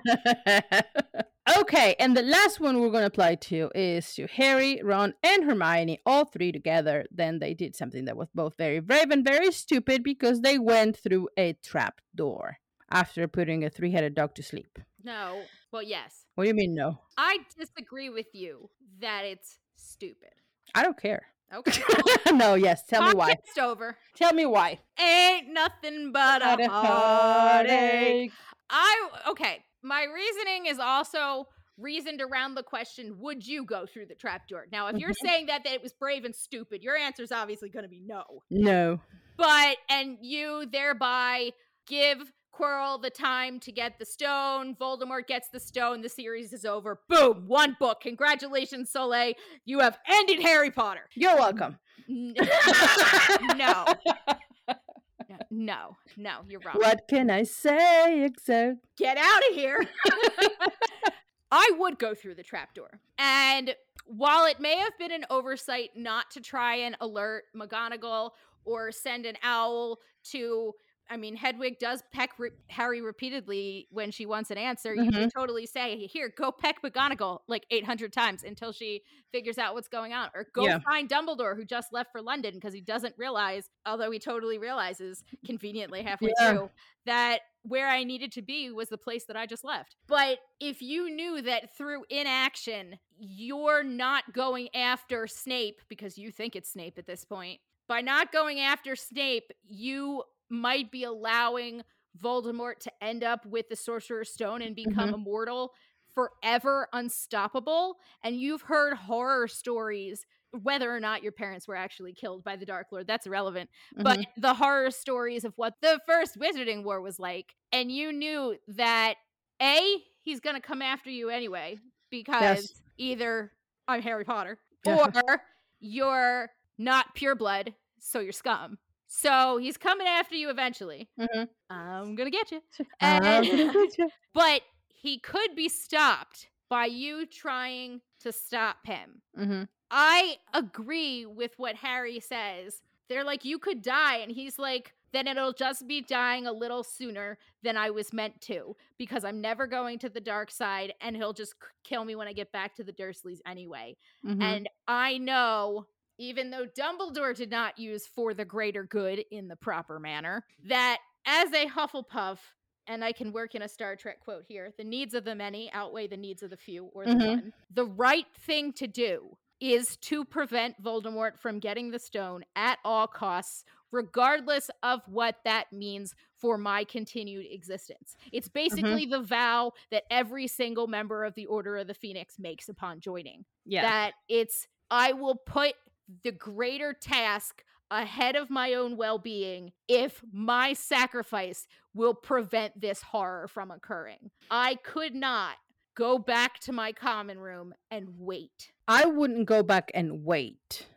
[laughs] okay, and the last one we're going to apply to is to Harry, Ron, and Hermione, all three together. Then they did something that was both very brave and very stupid because they went through a trap door after putting a three headed dog to sleep. No. Well, yes. What do you mean, no? I disagree with you that it's stupid. I don't care. Okay. [laughs] no, yes, tell me why. Podcast over. Tell me why. Ain't nothing but a a heartache. heartache. I okay. My reasoning is also reasoned around the question: Would you go through the trapdoor? Now, if you're Mhm. saying that that it was brave and stupid, your answer is obviously going to be no. No. But and you thereby give Quirrell the time to get the stone. Voldemort gets the stone. The series is over. Boom! One book. Congratulations, Soleil. You have ended Harry Potter. You're welcome. [laughs] No. [laughs] No, no, you're wrong. What can I say except Get out of here. [laughs] I would go through the trapdoor. And while it may have been an oversight not to try and alert McGonagall or send an owl to I mean, Hedwig does peck re- Harry repeatedly when she wants an answer. You mm-hmm. can totally say, "Here, go peck McGonagall like 800 times until she figures out what's going on." Or go Yeah. find Dumbledore, who just left for London because he doesn't realize, although he totally realizes conveniently halfway Yeah. through, that where I needed to be was the place that I just left. But if you knew that through inaction, you're not going after Snape because you think it's Snape at this point, by not going after Snape, you might be allowing Voldemort to end up with the Sorcerer's Stone and become immortal forever unstoppable. And you've heard horror stories. Whether or not your parents were actually killed by the Dark Lord, that's irrelevant but Mhm. the horror stories of what the first wizarding war was like and you knew that a he's gonna come after you anyway because either i'm harry potter or you're not pure blood so you're scum so he's coming after you eventually Mhm. i'm gonna get you and- gonna get ya. [laughs] but he could be stopped by you trying to stop him Mhm. I agree with what Harry says. They're like, you could die. And he's like, then it'll just be dying a little sooner than I was meant to because I'm never going to the dark side and he'll just kill me when I get back to the Dursleys anyway. Mhm. And I know, even though Dumbledore did not use for the greater good in the proper manner, that as a Hufflepuff, and I can work in a Star Trek quote here the needs of the many outweigh the needs of the few or the Mhm. one. The right thing to do is to prevent Voldemort from getting the stone at all costs, regardless of what that means for my continued existence. It's basically the vow that every single member of the Order of the Phoenix makes upon joining yeah. that it's I will put the greater task ahead of my own well-being if my sacrifice will prevent this horror from occurring. I could not go back to my common room and wait. I wouldn't go back and wait.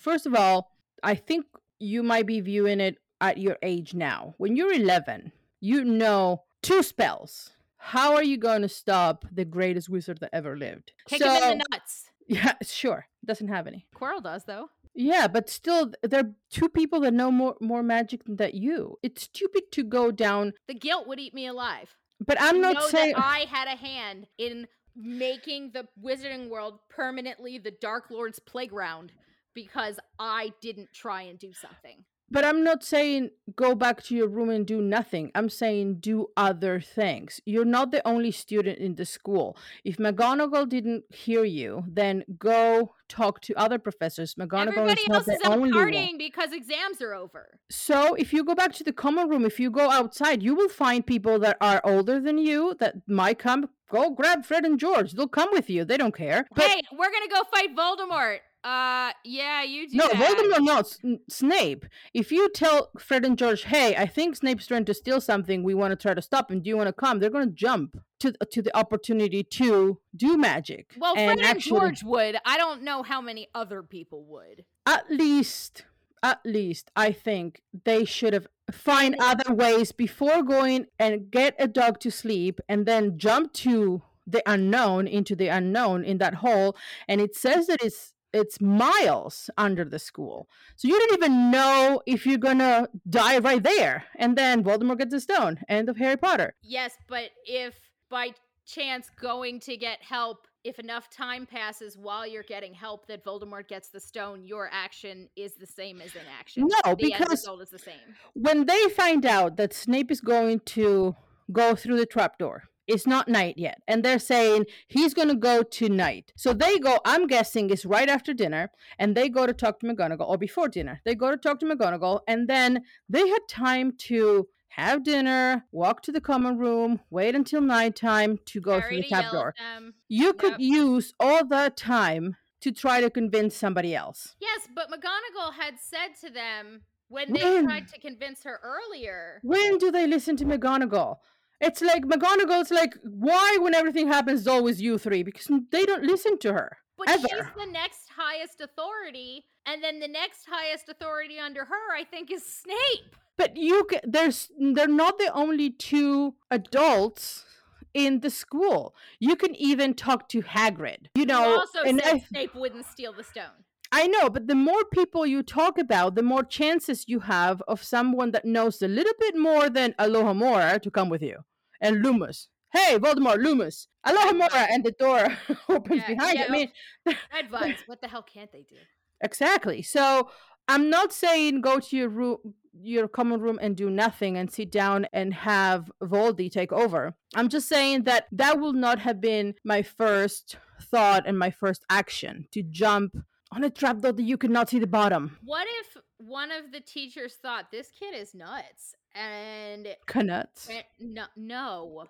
First of all, I think you might be viewing it at your age now. When you're 11, you know two spells. How are you going to stop the greatest wizard that ever lived? Kick him in the nuts. Yeah, sure. Doesn't have any. Quirrell does though. Yeah, but still, there are two people that know more more magic than that you. It's stupid to go down. The guilt would eat me alive. But I'm not saying. I had a hand in making the wizarding world permanently the Dark Lord's playground because I didn't try and do something. But I'm not saying go back to your room and do nothing. I'm saying do other things. You're not the only student in the school. If McGonagall didn't hear you, then go talk to other professors. McGonagall Everybody is not else is out only one. partying because exams are over. So if you go back to the common room, if you go outside, you will find people that are older than you that might come. Go grab Fred and George. They'll come with you. They don't care. But hey, we're gonna go fight Voldemort. Uh, yeah, you do. no, that. Voldemort not S- Snape. If you tell Fred and George, "Hey, I think Snape's trying to steal something. We want to try to stop him. Do you want to come?" They're going to jump to to the opportunity to do magic. Well, Fred and, actually, George would. I don't know how many other people would. at least, at least, I think they should have find other ways before going and get a dog to sleep and then jump to the unknown into the unknown in that hole. And it says that it's it's miles under the school. So you don't even know if you're gonna die right there. And then Voldemort gets the stone. End of Harry Potter. Yes, but if by chance going to get help, if enough time passes while you're getting help that Voldemort gets the stone, your action is the same as inaction. No, the end because result is the same. when they find out that Snape is going to go through the trapdoor, it's not night yet. And they're saying he's going to go tonight. So they go, I'm guessing it's right after dinner, and they go to talk to McGonagall, or before dinner. They go to talk to McGonagall, and then they had time to have dinner, walk to the common room, wait until nighttime to go through the to door. trapdoor. at them. You could use all that time to try to convince somebody else. Yes, but McGonagall had said to them when they When? tried to convince her earlier. When do they listen to McGonagall? It's like McGonagall's like, why when everything happens it's always you three? Because they don't listen to her. But ever. she's the next highest authority, and then the next highest authority under her, I think, is Snape. But you can, there's they're not the only two adults in the school. You can even talk to Hagrid. You know, also and said I, Snape wouldn't steal the stone. I know, but the more people you talk about, the more chances you have of someone that knows a little bit more than Alohomora to come with you. And Lumos. Hey, Voldemort, Lumos. Alohomora, and the door [laughs] opens Yeah, behind yeah. I mean, [laughs] Red vibes. What the hell can't they do? Exactly. So I'm not saying go to your room, your common room, and do nothing and sit down and have Voldy take over. I'm just saying that that will not have been my first thought and my first action to jump on a trapdoor that you could not see the bottom. What if one of the teachers thought this kid is nuts and Knuts. went, no, no.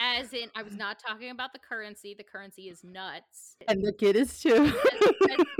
As in, I was not talking about the currency. The currency is nuts. And the kid is too. [laughs]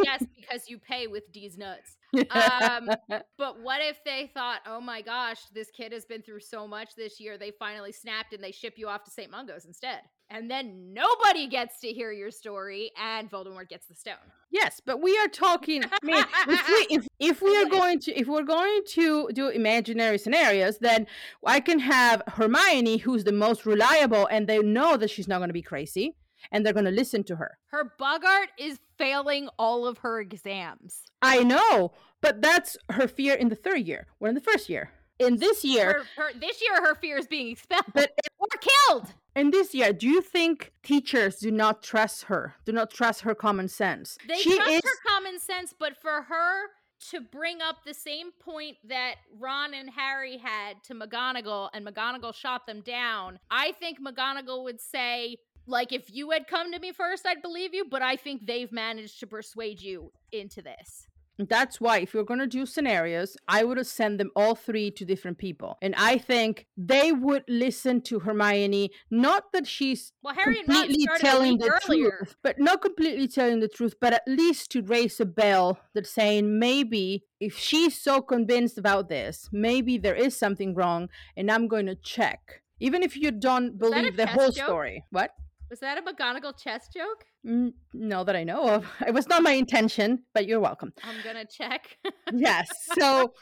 Yes, because you pay with D's nuts. Um, But what if they thought, oh my gosh, this kid has been through so much this year, they finally snapped and they ship you off to St. Mungo's instead? And then nobody gets to hear your story and Voldemort gets the stone. Yes, but we are talking. I mean, if we if, [laughs] if we are going to if we're going to do imaginary scenarios, then I can have Hermione, who's the most reliable, and they know that she's not going to be crazy, and they're going to listen to her. Her Boggart is failing all of her exams. I know, but that's her fear in the third year. We're in the first year. In this year, Her, her, this year, her fear is being expelled but or killed. In this year, do you think teachers do not trust her? Do not trust her common sense? They she trust is her common sense, but for her to bring up the same point that Ron and Harry had to McGonagall and McGonagall shot them down, I think McGonagall would say, like, if you had come to me first, I'd believe you, but I think they've managed to persuade you into this. That's why, if you're going to do scenarios, I would have sent them all three to different people. And I think they would listen to Hermione, not that she's Well, Harry completely telling the earlier. truth, but not completely telling the truth, but at least to raise a bell that saying maybe if she's so convinced about this, maybe there is something wrong and I'm going to check. Even if you don't believe the whole joke? story. What? Was that a McGonagall chess joke? Mm, no, that I know of. [laughs] It was not my intention, but you're welcome. I'm gonna check. yes. [laughs] So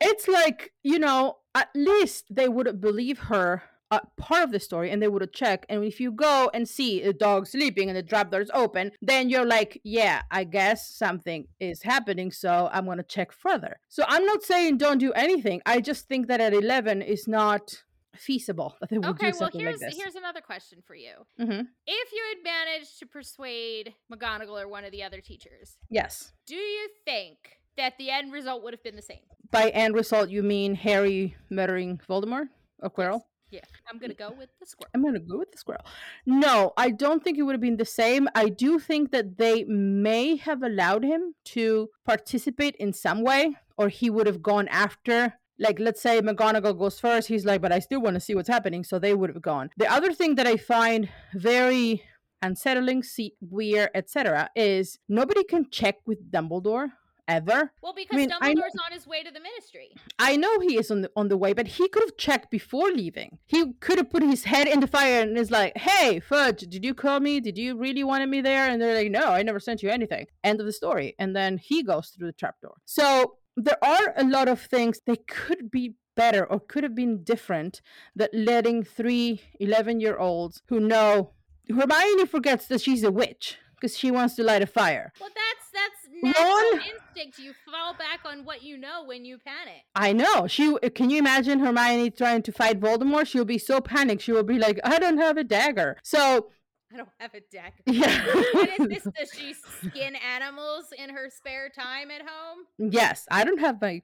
it's like, you know, at least they would believe her uh, part of the story and they would check. And if you go and see a dog sleeping and the trap door is open, then you're like, yeah, I guess something is happening. So I'm going to check further. So I'm not saying don't do anything. I just think that at 11 is not feasible [laughs] that they would okay, do well here's like this. here's another question for you. hmm If you had managed to persuade McGonagall or one of the other teachers, Yes. do you think that the end result would have been the same? By end result, you mean Harry murdering Voldemort or Quirrell? Yeah, I'm gonna go with the squirrel. I'm gonna go with the squirrel. No, I don't think it would have been the same. I do think that they may have allowed him to participate in some way, or he would have gone after. Like, let's say McGonagall goes first. He's like, but I still want to see what's happening. So they would have gone. The other thing that I find very unsettling, see, weird, etc., is nobody can check with Dumbledore ever. Well, because mean, I know- Dumbledore's on his way to the Ministry. I know he is on the on the way, but he could have checked before leaving. He could have put his head in the fire and is like, "Hey, Fudge, did you call me? Did you really wanted me there?" And they're like, "No, I never sent you anything." End of the story. And then he goes through the trapdoor. So there are a lot of things that could be better or could have been different that letting three 11 year olds who know Hermione forgets that she's a witch because she wants to light a fire. Well, that's that's natural Ron- instinct. You fall back on what you know when you panic. I know. She uh, can you imagine Hermione trying to fight Voldemort? She'll be so panicked. She will be like, "I don't have a dagger." So, I don't have a deck. [laughs] yeah. and is this does she skin animals in her spare time at home? yes, I don't have my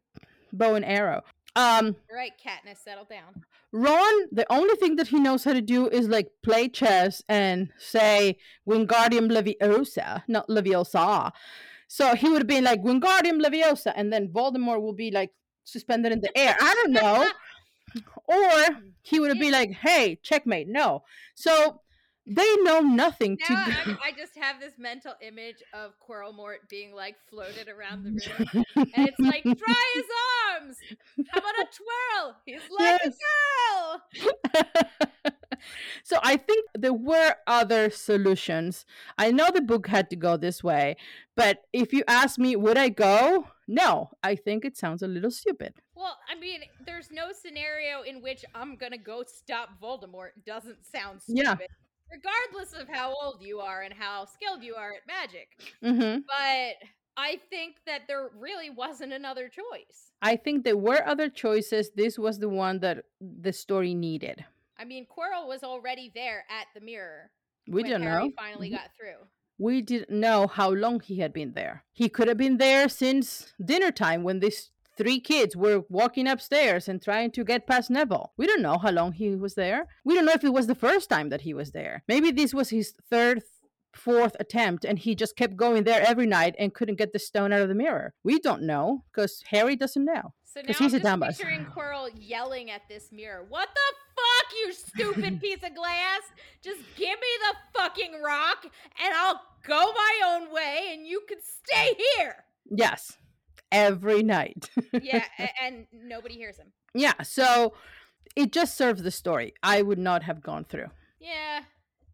bow and arrow. Um, right, Katniss, settle down. Ron, the only thing that he knows how to do is like play chess and say Wingardium Leviosa, not Leviosa. So he would have been like Wingardium Leviosa, and then Voldemort will be like suspended in the air. I don't know. [laughs] Or he would have been like, "Hey, checkmate." No. So they know nothing. Now I'm, I just have this mental image of Quirrellmort being like floated around the room, and it's like, dry his arms. How about a twirl? He's [laughs] like Yes. a girl. [laughs] so I think there were other solutions. I know the book had to go this way, but if you ask me, would I go? No, I think it sounds a little stupid. Well, I mean, there's no scenario in which I'm gonna go stop Voldemort. Doesn't sound stupid. Yeah. Regardless of how old you are and how skilled you are at magic. hmm But I think that there really wasn't another choice. I think there were other choices. This was the one that the story needed. I mean, Quirrell was already there at the mirror We don't Harry know. finally got through. We didn't know how long he had been there. He could have been there since dinner time when these three kids were walking upstairs and trying to get past Neville. We don't know how long he was there. We don't know if it was the first time that he was there. Maybe this was his third, fourth attempt and he just kept going there every night and couldn't get the stone out of the mirror. We don't know because Harry doesn't know. So now 'Cause I'm he's a dumbass. picturing Quirrell yelling at this mirror. What the fuck, you stupid [laughs] piece of glass? Just give me the fucking rock and I'll go my own way and you can stay here. Yes, every night. Yeah, [laughs] and nobody hears him. yeah, so it just serves the story. I would not have gone through. Yeah,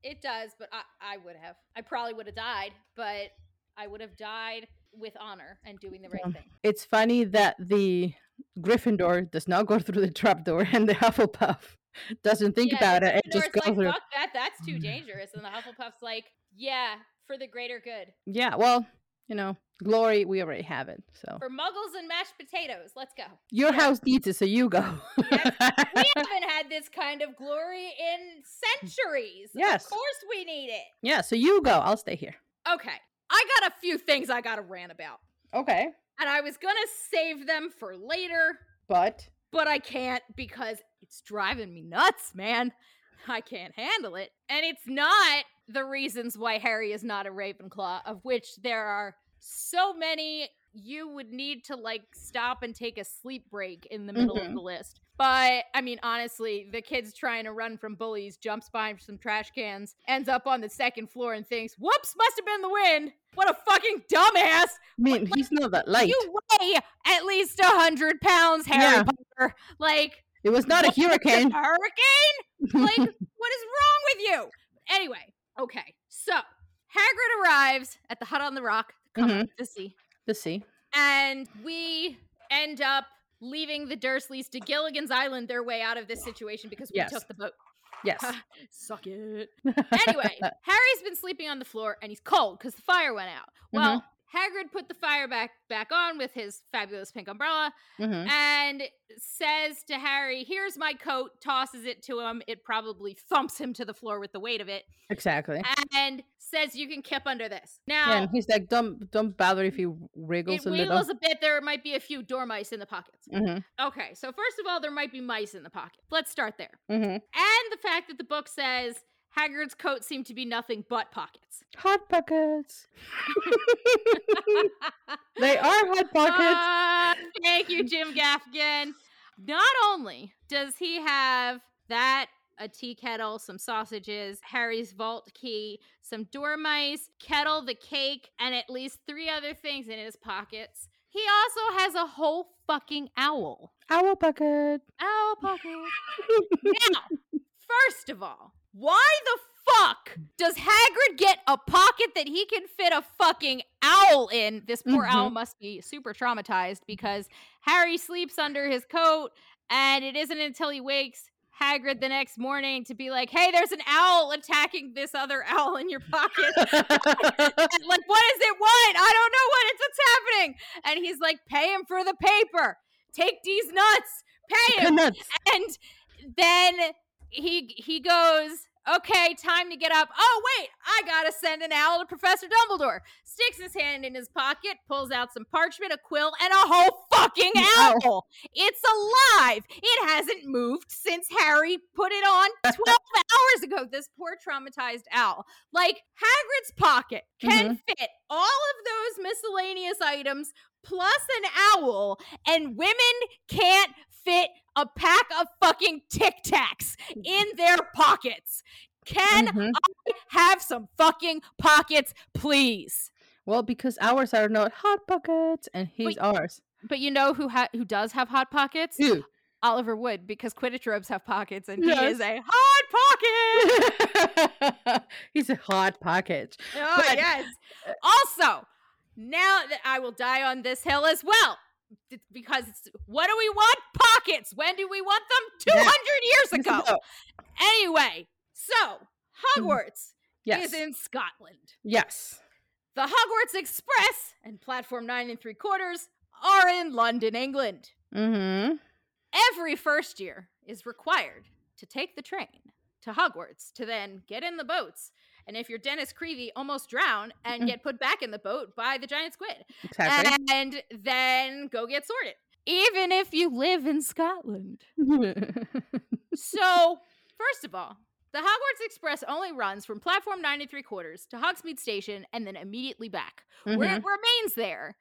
it does, but I, I would have. I probably would have died, but I would have died with honor and doing the right Yeah. thing. It's funny that the Gryffindor does not go [laughs] through the trapdoor and the Hufflepuff [laughs] doesn't think Yeah, about it and just Gryffindor's go like, through. Fuck that, that's too mm. dangerous. And the Hufflepuff's like, yeah, for the greater good. Yeah, well, you know, glory, we already have it. So For muggles and mashed potatoes, let's go. your yeah. house needs it, so you go. We [laughs] haven't had this kind of glory in centuries. Yes. Of course we need it. yeah, so you go. I'll stay here. Okay. I got a few things I got to rant about. Okay. And I was to save them for later, But but I can't because it's driving me nuts, man. I can't handle it. And it's not the reasons why Harry is not a Ravenclaw, of which there are so many you would need to like stop and take a sleep break in the middle of Mhm. the list. But I mean, honestly, the kid's trying to run from bullies, jumps behind some trash cans, ends up on the second floor and thinks, whoops, must have been the wind. What a fucking dumbass. I mean, he's not that light. You weigh at least a hundred pounds, Harry Yeah. Potter. Like It was not a what, hurricane. hurricane? Like, [laughs] what is wrong with you? Anyway, Okay, so Hagrid arrives at the hut on the rock, Mhm. with the sea, The sea. and we end up leaving the Dursleys to Gilligan's Island their way out of this situation because we Yes. took the boat. Yes. [laughs] Suck it. [laughs] Anyway, Harry's been sleeping on the floor and he's cold because the fire went out. Well, Hagrid put the fire back back on with his fabulous pink umbrella Mhm. and says to Harry, "Here's my coat." Tosses it to him. It probably thumps him to the floor with the weight of it, Exactly. and says, "You can kip under this." Yeah, Now and he's like, don't don't bother if he wriggles it a little. wiggles a bit. There might be a few dormice in the pockets. hmm Okay, so first of all, there might be mice in the pocket. Let's start there. hmm And the fact that the book says Hagrid's coat seemed to be nothing but pockets. Hot pockets. [laughs] they are hot pockets. Ah, thank you, Jim Gaffigan. Not only does he have that, a tea kettle, some sausages, Harry's vault key, some dormice, kettle, the cake, and at least three other things in his pockets. He also has a whole fucking owl. Owl pocket. Owl pocket. [laughs] now, first of all, why the fuck does Hagrid get a pocket that he can fit a fucking owl in? This poor owl mm-hmm. must be super traumatized because Harry sleeps under his coat, and it isn't until he wakes Hagrid the next morning to be like, "Hey, there's an owl attacking this other owl in your pocket." [laughs] [laughs] Like, what is it What? I don't know what it's what's happening. And he's like, "Pay him for the paper. Take these nuts. Pay him." The Nuts. and then he he goes okay time to get up. Oh wait i gotta send an owl to professor dumbledore. Sticks his hand in his pocket pulls out some parchment a quill and a whole fucking Owl. owl it's alive. It hasn't moved since harry put it on [laughs] 12 hours ago this poor traumatized owl. Like hagrid's pocket can mm-hmm. fit all of those miscellaneous items plus an owl and women can't fit a pack of fucking Tic Tacs in their pockets. Can Mhm. I have some fucking pockets, please? Well, because ours are not hot pockets, and he's Wait. ours. But you know who ha- who does have hot pockets? Ew. Oliver Wood, because Quidditch robes have pockets, and Yes. he is a hot pocket. [laughs] he's a hot pocket. oh But- yes. Also, now that I will die on this hill as well. Because it's, what do we want? Pockets. When do we want them? Yeah. 200 years ago. no. Anyway, so Hogwarts Yes. is in Scotland. yes. The Hogwarts Express and Platform 9 and 3 quarters are in London, England. Mm-hmm. Every first year is required to take the train to Hogwarts to then get in the boats. And if you're Dennis Creevey, almost drown and Mm. get put back in the boat by the giant squid. Exactly. And then go get sorted. Even if you live in Scotland. [laughs] So, first of all, the Hogwarts Express only runs from platform 93 quarters to Hogsmeade Station and then immediately back, where Mhm. it remains there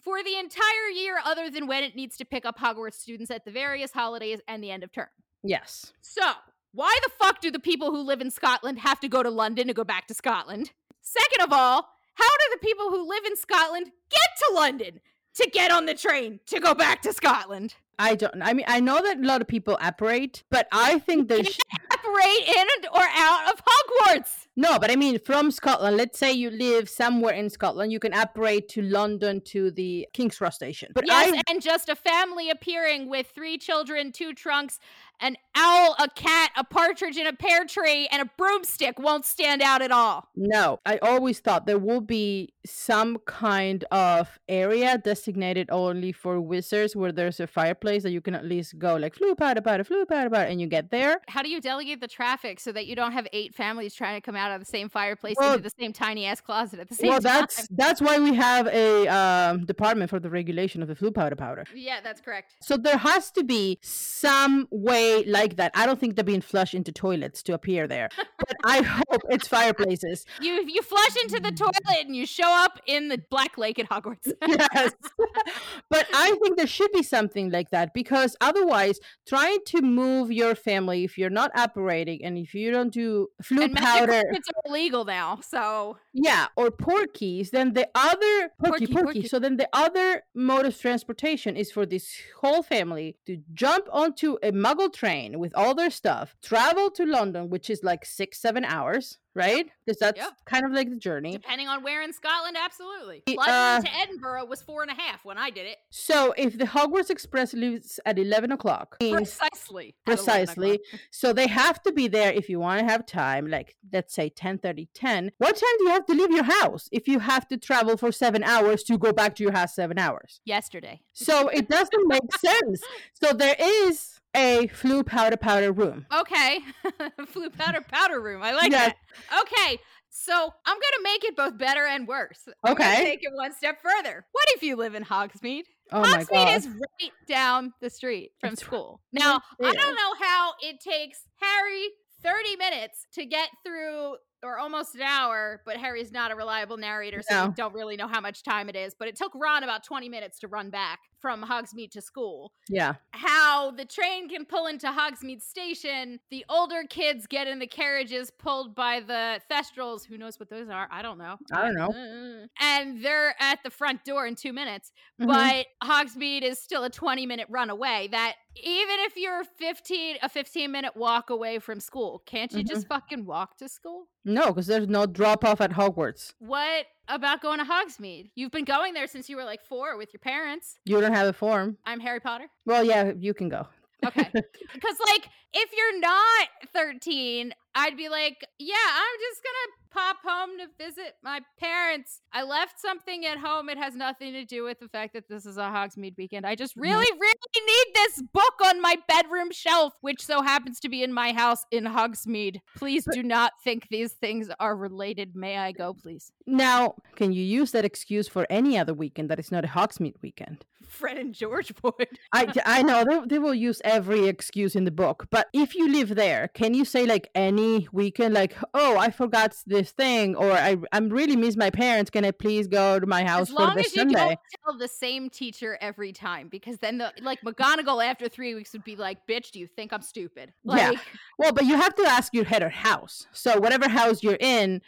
for the entire year, other than when it needs to pick up Hogwarts students at the various holidays and the end of term. Yes. So, why the fuck do the people who live in Scotland have to go to London to go back to Scotland? Second of all, how do the people who live in Scotland get to London to get on the train to go back to Scotland? I don't. I mean, I know that a lot of people apparate, but I think they Sh- Separate in or out of Hogwarts. no, but I mean, from Scotland. Let's say you live somewhere in Scotland, you can apparate to London to the King's Cross station. But Yes, I. and just a family appearing with three children, two trunks, an owl, a cat, a partridge in a pear tree, and a broomstick won't stand out at all. No, I always thought there will be some kind of area designated only for wizards where there's a fireplace that you can at least go like Floo powder powder Floo powder powder and you get there. How do you delegate the traffic so that you don't have eight families trying to come out of the same fireplace Well- into the same tiny ass closet at the same Well, time? Well, that's that's why we have a um, department for the regulation of the Floo powder powder. Yeah, that's correct. So there has to be some way like that. I don't think they're being flushed into toilets to appear there, [laughs] but I hope it's fireplaces. You you flush into the toilet and you show up in the Black Lake at Hogwarts. [laughs] yes. [laughs] but I think there should be something like that because otherwise, trying to move your family, if you're not apparating and if you don't do Floo and powder, are illegal now, so yeah, or porkies, then the other porky, Porky, porky. So then the other mode of transportation is for this whole family to jump onto a muggle train with all their stuff, travel to London, which is like six, seven hours. right? Because that's Yeah. kind of like the journey. Depending on where in Scotland, absolutely. Uh, London to Edinburgh was four and a half when I did it. So if the Hogwarts Express leaves at 11 o'clock, Precisely. precisely o'clock. so they have to be there if you want to have time like let's say 10 30, 10 what time do you have to leave your house if you have to travel for seven hours to go back to your house seven hours Yesterday. so it doesn't make [laughs] sense so there is a Floo powder powder room Okay. [laughs] Floo powder powder room. I like Yes. that. Okay. So I'm gonna make it both better and worse. Okay. take it one step further. What if you live in Hogsmeade? oh Hogsmeade is right down the street from It's school. Now, I don't know how it takes Harry 30 minutes to get through or almost an hour, but Harry's not a reliable narrator, so No. we don't really know how much time it is. But it took Ron about 20 minutes to run back from Hogsmeade to school. yeah How the train can pull into Hogsmeade Station, the older kids get in the carriages pulled by the Thestrals. Who knows what those are? I don't know. i don't know [laughs] And they're at the front door in two minutes Mhm. but Hogsmeade is still a 20 minute run away. That even if you're 15 a 15 minute walk away from school, can't you Mhm. just fucking walk to school? no because there's no drop off at hogwarts What about going to Hogsmeade? You've been going there since you were like 4 with your parents. you don't have a form I'm Harry Potter. well yeah you can go Okay. [laughs] Cuz like if you're not 13, I'd be like, yeah, I'm just going to pop home to visit my parents. I left something at home. It has nothing to do with the fact that this is a Hogsmeade weekend. I just really, really need this book on my bedroom shelf, which so happens to be in my house in Hogsmeade. Please do not think these things are related. May I go, please? now can you use that excuse for any other weekend that is not a hogsmeade weekend Fred and George [laughs] would. I, I know they, they will use every excuse in the book, but if you live there, can you say like any weekend, like, oh, I forgot this thing, or I I'm really miss my parents. Can I please go to my house As for long this as you don't tell the same teacher every time, because then the like McGonagall after three weeks would be like, "Bitch, do you think I'm stupid?" Yeah. Like, [laughs] Well, but you have to ask your head of house. So whatever house you're in,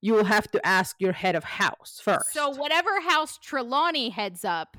you will have to ask your head of house first. so whatever house Trelawney heads up,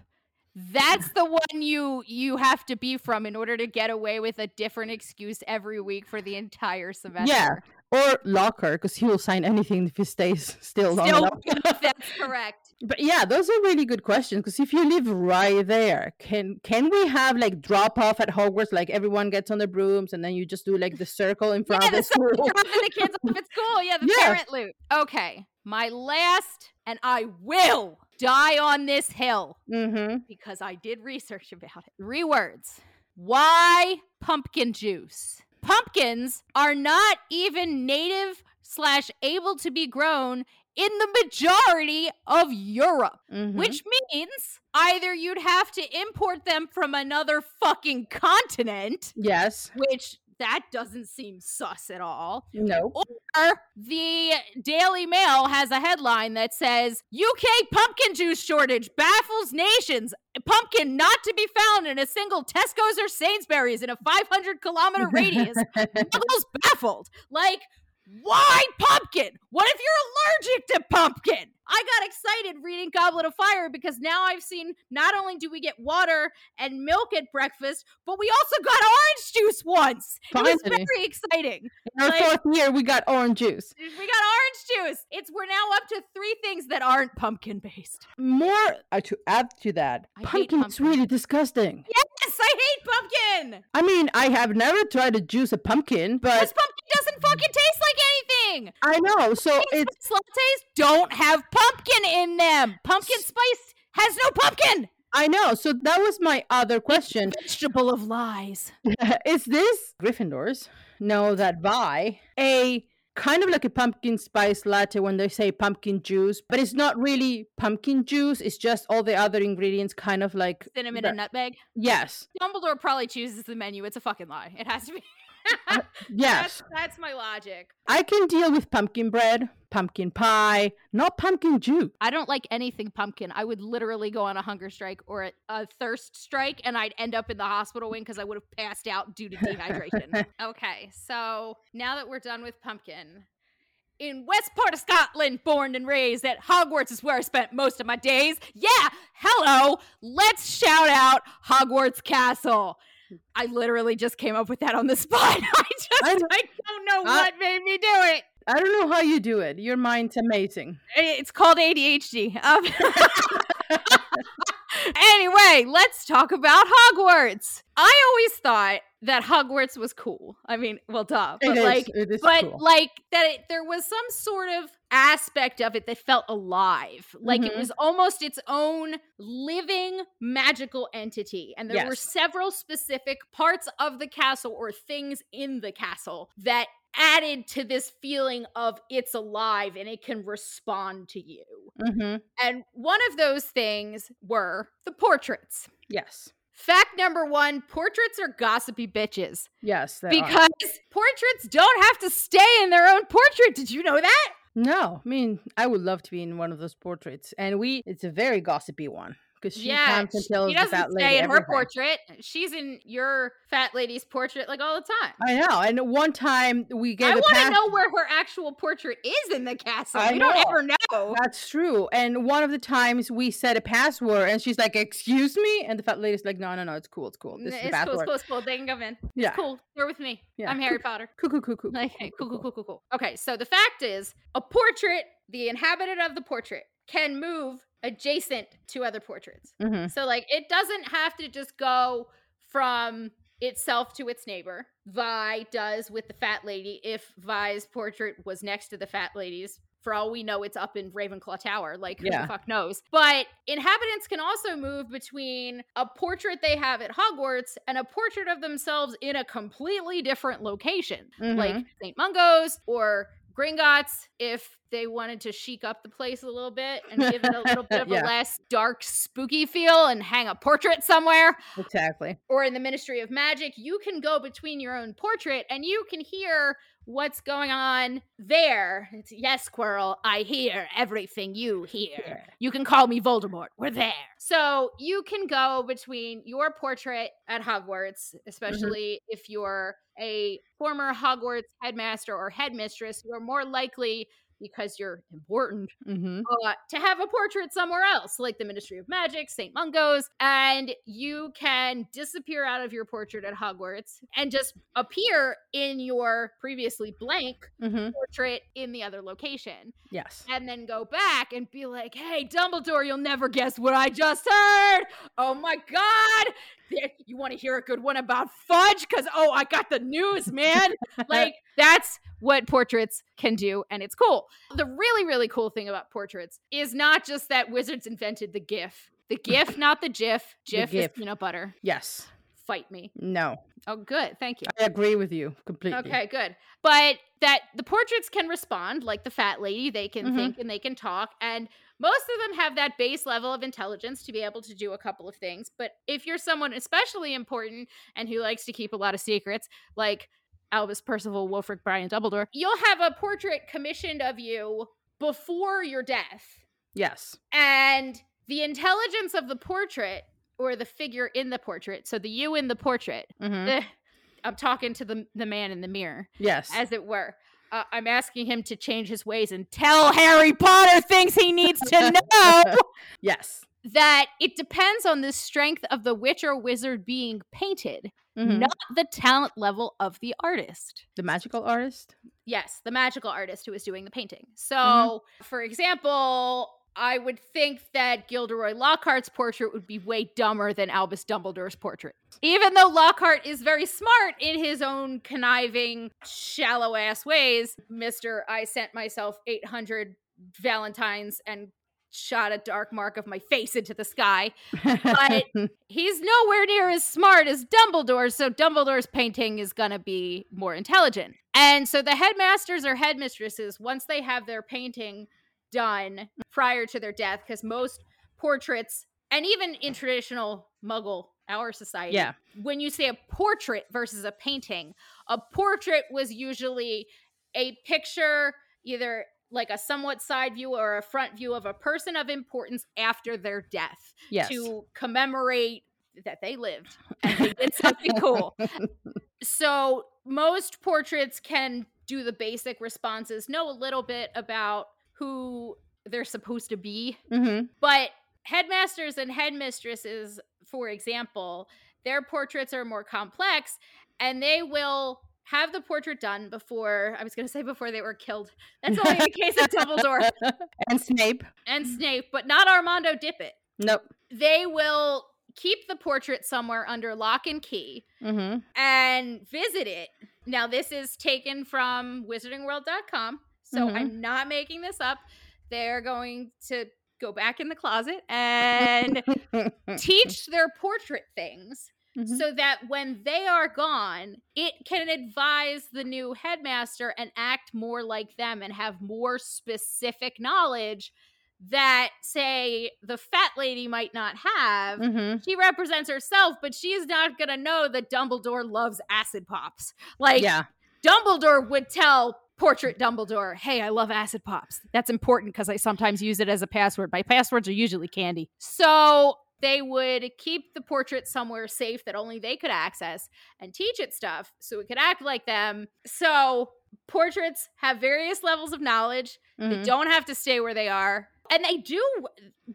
that's the one you you have to be from in order to get away with a different excuse every week for the entire semester. Or Lockhart, because he will sign anything if he stays [laughs] still long Still, enough. [laughs] that's [laughs] correct. But yeah, those are really good questions. Because if you live right there, can can we have like drop off at Hogwarts? Like everyone gets on their brooms, and then you just do like the circle in front Yeah, of the school. dropping the kids off at school. Yeah, the Yeah. parent loot. Okay, my last, and I will die on this hill mm-hmm. because I did research about it. Three words. Why pumpkin juice? Pumpkins are not even native slash able to be grown in the majority of Europe, mm-hmm. which means either you'd have to import them from another fucking continent, yes, which that doesn't seem sus at all. no, Or the Daily Mail has a headline that says UK pumpkin juice shortage baffles nations. Pumpkin not to be found in a single Tesco's or Sainsbury's in a 500 kilometer [laughs] radius. Muggles baffled. Like, why pumpkin? What if you're allergic to pumpkin? I got excited reading Goblet of Fire because now I've seen not only do we get water and milk at breakfast, but we also got orange juice once. It was very exciting. In our like- fourth year, we got orange juice. We got orange juice. It's we're now up to three things that aren't pumpkin based. More uh, to add to that, I pumpkin is really disgusting. Yes, I hate pumpkin. I mean, I have never tried to juice a pumpkin, but This pumpkin doesn't fucking taste like anything. I know. So it's lattes don't have pumpkin in them. Pumpkin spice has no pumpkin. I know. So that was my other question. [laughs] Vegetable of lies. [laughs] is this Gryffindors know that by a kind of like a pumpkin spice latte when they say pumpkin juice, but it's not really pumpkin juice. It's just all the other ingredients, kind of like Cinnamon and nutmeg. yes, Dumbledore probably chooses the menu. It's a fucking lie. It has to be. Uh, yes. That's, that's my logic. I can deal with pumpkin bread, pumpkin pie, not pumpkin juice. I don't like anything pumpkin. I would literally go on a hunger strike or a, a thirst strike, and I'd end up in the hospital wing because I would have passed out due to [laughs] dehydration. okay, so now that we're done with pumpkin, in west part of Scotland, born and raised at Hogwarts is where I spent most of my days. Yeah, hello. Let's shout out Hogwarts Castle. I literally just came up with that on the [laughs] spot. I just I- I, don't know I- what made me do it. I don't know how you do it. Your mind's amazing. It's called ADHD. Um, [laughs] [laughs] anyway, let's talk about Hogwarts. I always thought that Hogwarts was cool. I mean, well, duh, but It like, it is but cool. like that, it, there was some sort of aspect of it that felt alive. Like it Mhm. was almost its own living magical entity, and there were several specific parts of the castle or things in the castle that added to this feeling of it's alive and it can respond to you. hmm And one of those things were the portraits. Yes. Fact number one portraits are gossipy bitches Yes. they are. because portraits don't have to stay in their own portrait. Did you know that? No, I mean, I would love to be in one of those portraits. And we, it's a very gossipy one because she sh- she doesn't stay in her portrait. She's in your fat lady's portrait like all the time. I know. And one time we gave I want to know where her actual portrait is in the castle. I we don't ever know. That's true. And one of the times we said a password and she's like, Excuse me? And the fat lady's like, No, no, no, it's cool. It's cool. This N- is the it's cool, it's cool, it's cool. They can come in. Yeah. Cool. They're with me. Yeah. I'm Harry Potter. Cool, cool, cool, cool. Okay, cool, cool, cool, cool, cool. Okay, so the fact is, a portrait, the inhabitant of the portrait, can move adjacent to other portraits. hmm So, like, it doesn't have to just go from itself to its neighbor. Vi does with the fat lady if Vi's portrait was next to the fat lady's. For all we know, it's up in Ravenclaw Tower. Like, who Yeah. the fuck knows? But inhabitants can also move between a portrait they have at Hogwarts and a portrait of themselves in a completely different location like Mhm. St. Mungo's or Gringotts if they wanted to chic up the place a little bit and give it a little [laughs] bit of Yeah. a less dark, spooky feel and hang a portrait somewhere. Exactly. Or in the Ministry of Magic, you can go between your own portrait and you can hear what's going on there. It's, yes, Squirrel, I hear everything you hear. [laughs] You can call me Voldemort. We're there. So you can go between your portrait at Hogwarts, mm-hmm. especially if you're a former Hogwarts headmaster or headmistress. You are more likely, because you're important, hmm uh, to have a portrait somewhere else, like the Ministry of Magic, St. Mungo's, and you can disappear out of your portrait at Hogwarts and just appear in your previously blank hmm portrait in the other location Yes. and then go back and be like, hey, Dumbledore, you'll never guess what I just heard. Oh my God. You want to hear a good one about fudge? Because, oh, I got the news, man. [laughs] like, that's what portraits can do, and it's cool. The really, really cool thing about portraits is not just that wizards invented the GIF. The GIF, not the GIF. [laughs] GIF is GIF. peanut butter. Yes. Fight me. No. Oh, good. Thank you. I agree with you completely. Okay, good. But that the portraits can respond, like the fat lady, they can Mhm. think and they can talk. And most of them have that base level of intelligence to be able to do a couple of things. But if you're someone especially important and who likes to keep a lot of secrets, like Albus Percival, Wulfric, Brian Dumbledore, you'll have a portrait commissioned of you before your death. Yes. And the intelligence of the portrait or the figure in the portrait, so the you in the portrait, hmm eh, I'm talking to the, the man in the mirror Yes. as it were. Uh, I'm asking him to change his ways and tell Harry Potter things he needs to [laughs] know. yes. that it depends on the strength of the witch or wizard being painted, Mhm. not the talent level of the artist. The magical artist. Yes, the magical artist who is doing the painting. So, Mm-hmm. for example, I would think that Gilderoy Lockhart's portrait would be way dumber than Albus Dumbledore's portrait. Even though Lockhart is very smart in his own conniving, shallow ass ways, Mr. I sent myself 800 Valentines and shot a dark mark of my face into the sky. But- [laughs] He's nowhere near as smart as Dumbledore, so Dumbledore's painting is going to be more intelligent. And so the headmasters or headmistresses, once they have their painting done prior to their death, because most portraits, and even in traditional Muggle, our society, yeah. when you say a portrait versus a painting, a portrait was usually a picture, either like a somewhat side view or a front view of a person of importance after their death Yes. to commemorate that they lived and they did [laughs] something cool. So most portraits can do the basic responses, know a little bit about who they're supposed to be, hmm but headmasters and headmistresses, for example, their portraits are more complex and they will have the portrait done before I was going to say before they were killed. That's only the case of Dumbledore [laughs] and Snape. and Snape, but not Armando Dippet. Nope. They will keep the portrait somewhere under lock and key Mm-hmm. and visit it. Now, this is taken from wizardingworld.com, so Mhm. I'm not making this up. They're going to go back in the closet and [laughs] teach their portrait things Mhm. so that when they are gone, it can advise the new headmaster and act more like them and have more specific knowledge that, say, the fat lady might not have. Mhm. She represents herself, but she's not going to know that Dumbledore loves acid pops. Like, yeah. Dumbledore would tell portrait Dumbledore, "Hey, I love acid pops. That's important because I sometimes use it as a password. My passwords are usually candy." So they would keep the portrait somewhere safe that only they could access and teach it stuff so it could act like them. So portraits have various levels of knowledge. They Mhm. don't have to stay where they are. And they do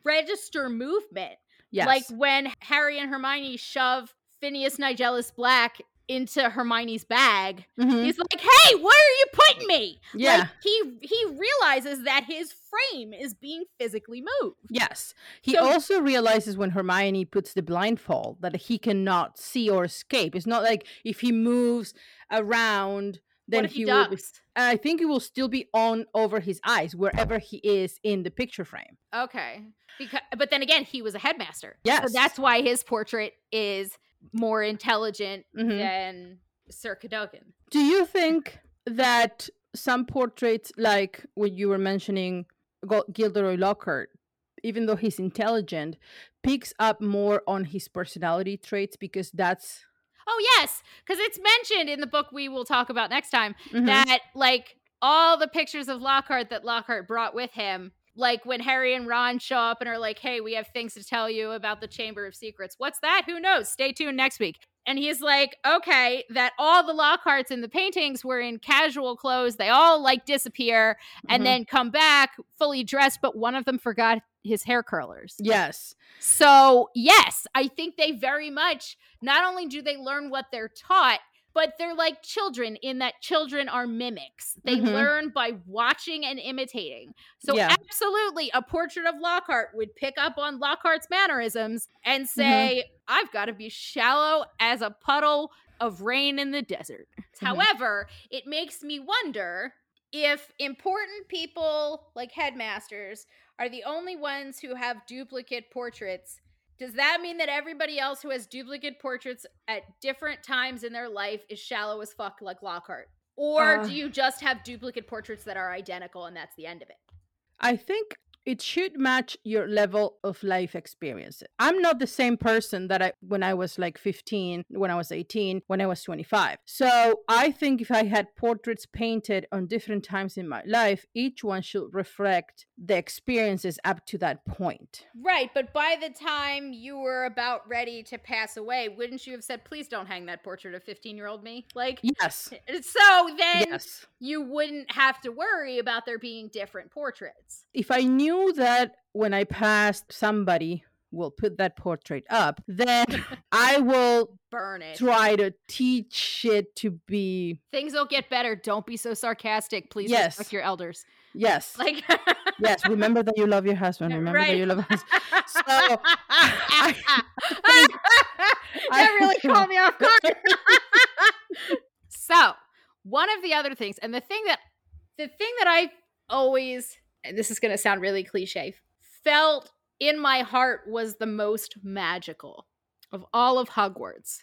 register movement. Yes. Like when Harry and Hermione shove Phineas Nigellus Black into Hermione's bag, Mhm. he's like, "Hey, where are you putting me?" Yeah. Like he he realizes that his frame is being physically moved. Yes. He So- also realizes when Hermione puts the blindfold that he cannot see or escape. It's not like if he moves around, then he, he, will. I think it will still be on over his eyes wherever he is in the picture frame. Okay. Because but then again, he was a headmaster. Yes. So that's why his portrait is more intelligent Mhm. than Sir Cadogan. Do you think that some portraits, like what you were mentioning, Gilderoy Lockhart, even though he's intelligent, picks up more on his personality traits because that's Oh yes, because it's mentioned in the book we will talk about next time Mhm. that like all the pictures of Lockhart that Lockhart brought with him, like when Harry and Ron show up and are like, "Hey, we have things to tell you about the Chamber of Secrets." What's that? Who knows? Stay tuned next week. And he's like, "Okay, that all the Lockharts in the paintings were in casual clothes. They all like disappear and Mhm. then come back fully dressed, but one of them forgot his hair curlers." yes, So, yes, I think they very much not only do they learn what they're taught, but they're like children in that children are mimics. They Mhm. learn by watching and imitating. So, Yeah. absolutely, a portrait of Lockhart would pick up on Lockhart's mannerisms and Mm-hmm. say, I've got to be shallow as a puddle of rain in the desert. Mm-hmm. However, it makes me wonder if important people like headmasters are the only ones who have duplicate portraits. Does that mean that everybody else who has duplicate portraits at different times in their life is shallow as fuck like Lockhart? Or Uh. do you just have duplicate portraits that are identical and that's the end of it? I think it should match your level of life experience. I'm not the same person that I when I was like 15, when I was 18, when I was 25. So I think if I had portraits painted on different times in my life, each one should reflect the experiences up to that point. Right, but by the time you were about ready to pass away, wouldn't you have said, please don't hang that portrait of 15 year old me? Like, Yes. [laughs] so then Yes. you wouldn't have to worry about there being different portraits. If I knew that when I passed somebody will put that portrait up, then [laughs] I will Burn it. try to teach it to be Things will get better. Don't be so sarcastic. Please Yes. respect your elders. yes. [laughs] Like, yes, remember that you love your husband. Remember that you love husband. [laughs] So, that really caught me off guard. so, one of the other things, and the thing that the thing that I always, this is going to sound really cliche, felt in my heart was the most magical of all of Hogwarts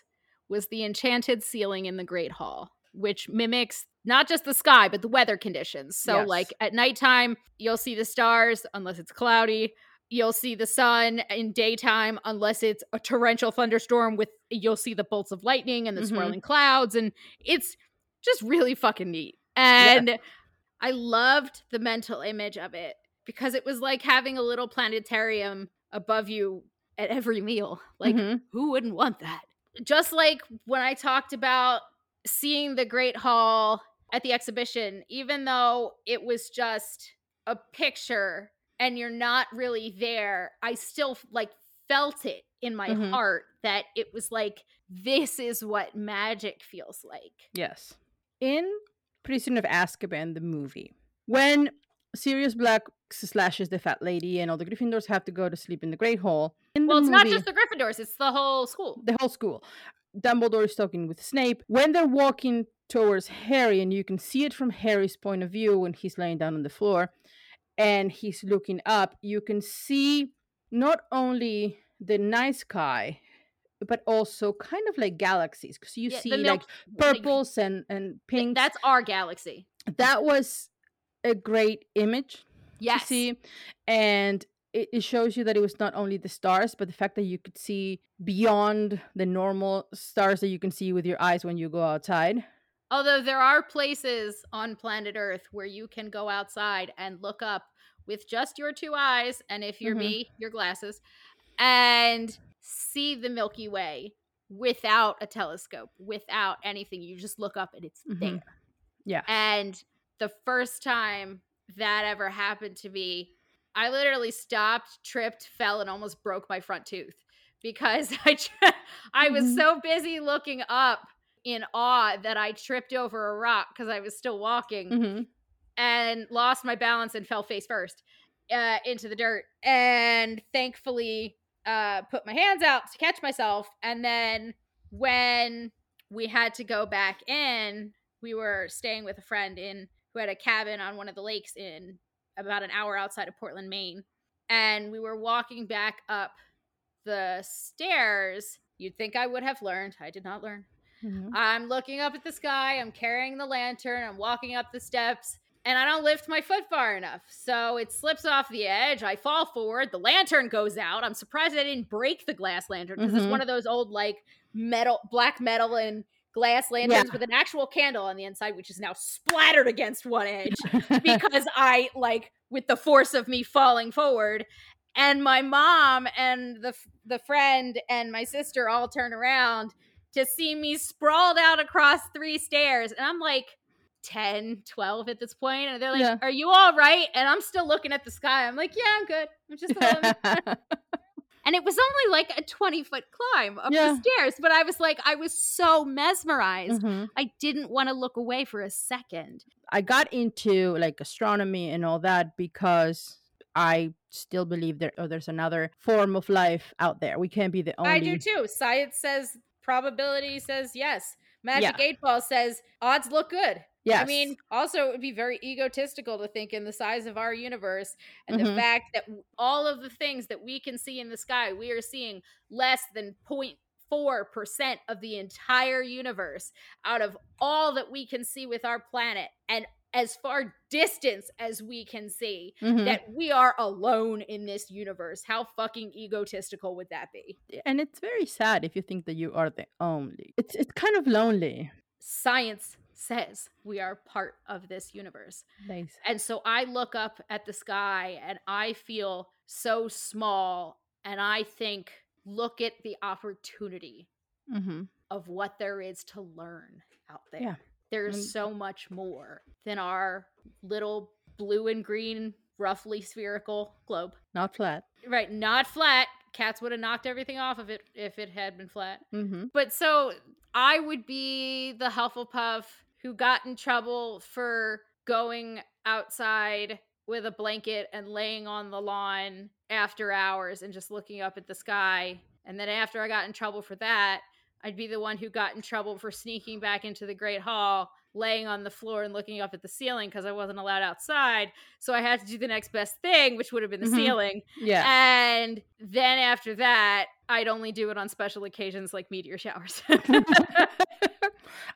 was the enchanted ceiling in the Great Hall, which mimics not just the sky, but the weather conditions. So, Yes. like at nighttime, you'll see the stars unless it's cloudy. You'll see the sun in daytime unless it's a torrential thunderstorm with you'll see the bolts of lightning and the Mhm. swirling clouds and it's just really fucking neat. And I loved the mental image of it because it was like having a little planetarium above you at every meal. Like Mhm. who wouldn't want that? Just like when I talked about seeing the Great Hall at the exhibition, even though it was just a picture and you're not really there, I still like felt it in my Mhm. heart that it was like this is what magic feels like. yes. in Prison of Azkaban, the movie, when Sirius Black slashes the fat lady and all the Gryffindors have to go to sleep in the Great Hall. In well, it's not just the Gryffindors; it's the whole school. the whole school. Dumbledore is talking with Snape. When they're walking towards Harry, and you can see it from Harry's point of view when he's laying down on the floor and he's looking up, you can see not only the night sky, but also kind of like galaxies. Because you Yeah, see like milk- like, purples and, and pinks. That's our galaxy. that was a great image to Yes. see. And it, it shows you that it was not only the stars, but the fact that you could see beyond the normal stars that you can see with your eyes when you go outside. Although there are places on planet Earth where you can go outside and look up with just your two eyes, and if you're Mhm. me, your glasses, and see the Milky Way without a telescope, without anything. You just look up and it's Mhm. there. Yeah. And the first time that ever happened to me, I literally stopped, tripped, fell, and almost broke my front tooth because [laughs] I tr- I was Mhm. so busy looking up in awe that I tripped over a rock because I was still walking hmm and lost my balance and fell face first uh, into the dirt. And thankfully, uh, put my hands out to catch myself. And then when we had to go back in, we were staying with a friend in who had a cabin on one of the lakes in about an hour outside of Portland, Maine. And we were walking back up the stairs. You'd think I would have learned. I did not learn. hmm I'm looking up at the sky. I'm carrying the lantern. I'm walking up the steps, and I don't lift my foot far enough. So it slips off the edge. I fall forward. The lantern goes out. I'm surprised I didn't break the glass lantern because it's Mhm. one of those old, like, metal, black metal and glass lanterns with an actual candle on the inside, which is now splattered against one edge [laughs] because I like with the force of me falling forward and my mom and the the friend and my sister all turn around to see me sprawled out across three stairs and I'm like 10 12 at this point and they're like Yeah. are you all right and I'm still looking at the sky I'm like yeah I'm good I'm just [laughs] and it was only like a 20 foot climb up Yeah. the stairs but I was like I was so mesmerized Mhm. I didn't want to look away for a second I got into like astronomy and all that because I still believe there oh, there's another form of life out there. We can't be the only. I do too. Science says probability says yes. Magic Yeah. 8 Ball says odds look good. Yes. I mean, also, it would be very egotistical to think in the size of our universe and the Mhm. fact that all of the things that we can see in the sky, we are seeing less than 0.4% of the entire universe out of all that we can see with our planet. And as far distance as we can see, Mhm. that we are alone in this universe. How fucking egotistical would that be? and it's very sad if you think that you are the only. It's it's kind of lonely. science says we are part of this universe. Nice. And so I look up at the sky and I feel so small. And I think, look at the opportunity hmm of what there is to learn out there. Yeah. There's so much more than our little blue and green, roughly spherical globe. Not flat. Right, not flat. Cats would have knocked everything off of it if it had been flat. hmm But so I would be the Hufflepuff who got in trouble for going outside with a blanket and laying on the lawn after hours and just looking up at the sky. And then after I got in trouble for that, I'd be the one who got in trouble for sneaking back into the Great Hall, laying on the floor and looking up at the ceiling because I wasn't allowed outside. So I had to do the next best thing, which would have been the Mhm. ceiling. Yeah. And then after that, I'd only do it on special occasions like meteor showers. [laughs] [laughs]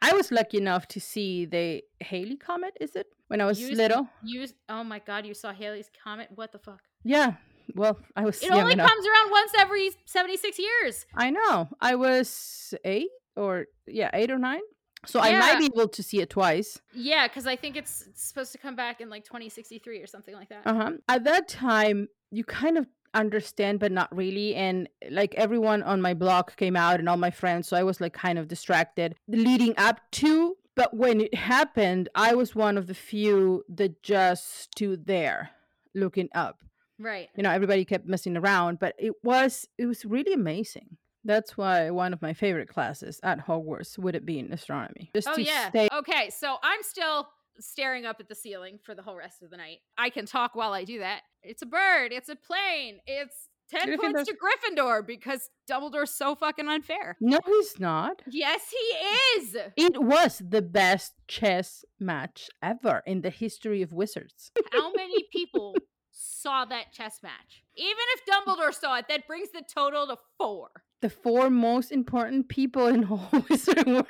I was lucky enough to see the Halley comet. Is it when I was You little? you, oh my god, you saw Halley's comet? What the fuck? Yeah. Well, I was It only enough. comes around once every 76 years. I know. I was eight or yeah, eight or nine. So I might be able to see it twice. Yeah, because I think it's, it's supposed to come back in like 2063 or something like that. Uh huh. At that time, you kind of understand, but not really. And like everyone on my block came out and all my friends, so I was like kind of distracted leading up to. But when it happened, I was one of the few that just stood there looking up. Right. You know, everybody kept messing around, but it was it was really amazing. That's why one of my favorite classes at Hogwarts would it be in astronomy. Just Oh to yeah. stay Okay, so I'm still staring up at the ceiling for the whole rest of the night. I can talk while I do that. It's a bird. It's a plane. It's ten points to Gryffindor because Dumbledore's so fucking unfair. No, he's not. Yes, he is. It was the best chess match ever in the history of wizards. How many people [laughs] saw that chess match? Even if Dumbledore saw it, that brings the total to four. The four most important people in the whole [laughs] wizard world.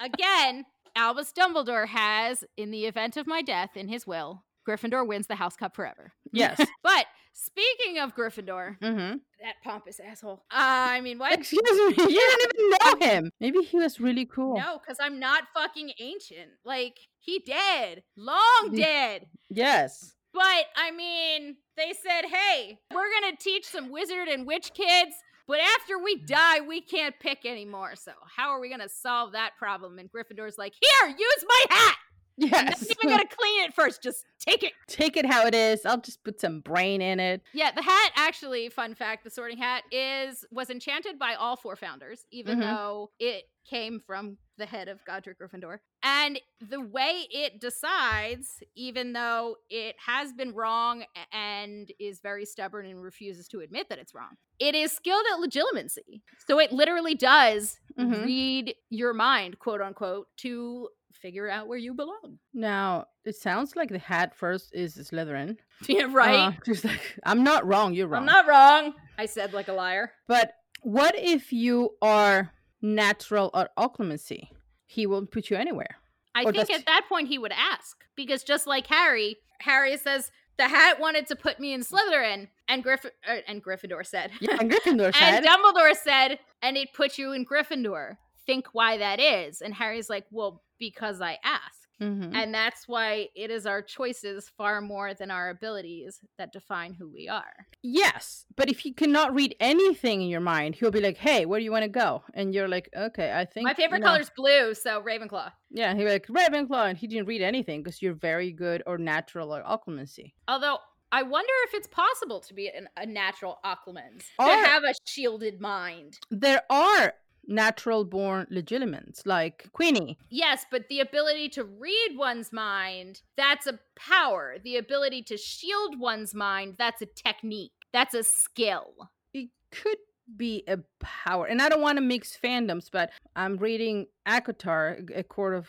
Again, Albus Dumbledore has, in the event of my death, in his will, Gryffindor wins the House Cup forever. Yes. [laughs] But speaking of Gryffindor, mm-hmm. that pompous asshole. Uh, I mean, what? Excuse me, you [laughs] didn't even know him. Maybe he was really cool. No, because I'm not fucking ancient. Like, he dead. Long dead. Yes. But, I mean, they said, hey, we're going to teach some wizard and witch kids, but after we die, we can't pick anymore. So, how are we going to solve that problem? And Gryffindor's like, here, use my hat. I'm not Yes. even going to clean it first. Just take it. Take it how it is. I'll just put some brain in it. Yeah, the hat actually, fun fact, the sorting hat is was enchanted by all four founders, even Mhm. though it came from the head of Godric Gryffindor. And the way it decides, even though it has been wrong and is very stubborn and refuses to admit that it's wrong, it is skilled at legilimency. So it literally does Mhm. read your mind, quote unquote, to figure out where you belong. Now, it sounds like the hat first is Slytherin. [laughs] Yeah, right. Uh, [laughs] like, I'm not wrong, you're wrong. I'm not wrong. I said like a liar. But what if you are natural or occlumency? He won't put you anywhere. I Or think does- at that point he would ask because just like Harry, Harry says the hat wanted to put me in Slytherin, and Griff uh, and Gryffindor said, Yeah, and Gryffindor [laughs] said, and. Dumbledore said, and it put you in Gryffindor. Think why that is, and Harry's like, well, because I asked. Mhm. And that's why it is our choices far more than our abilities that define who we are. Yes, but if he cannot read anything in your mind, he'll be like, "Hey, where do you want to go?" And you're like, "Okay, I think My favorite you know." color is blue, so Ravenclaw. Yeah, he'll be like Ravenclaw, and he didn't read anything because you're very good or natural or occlumency. Although I wonder if it's possible to be an, a natural occlumens Or- to have a shielded mind. There are natural born legilimens like Queenie. Yes, but the ability to read one's mind, that's a power. The ability to shield one's mind, that's a technique. That's a skill. It could be a power, and I don't want to mix fandoms, but I'm reading ACOTAR, a court of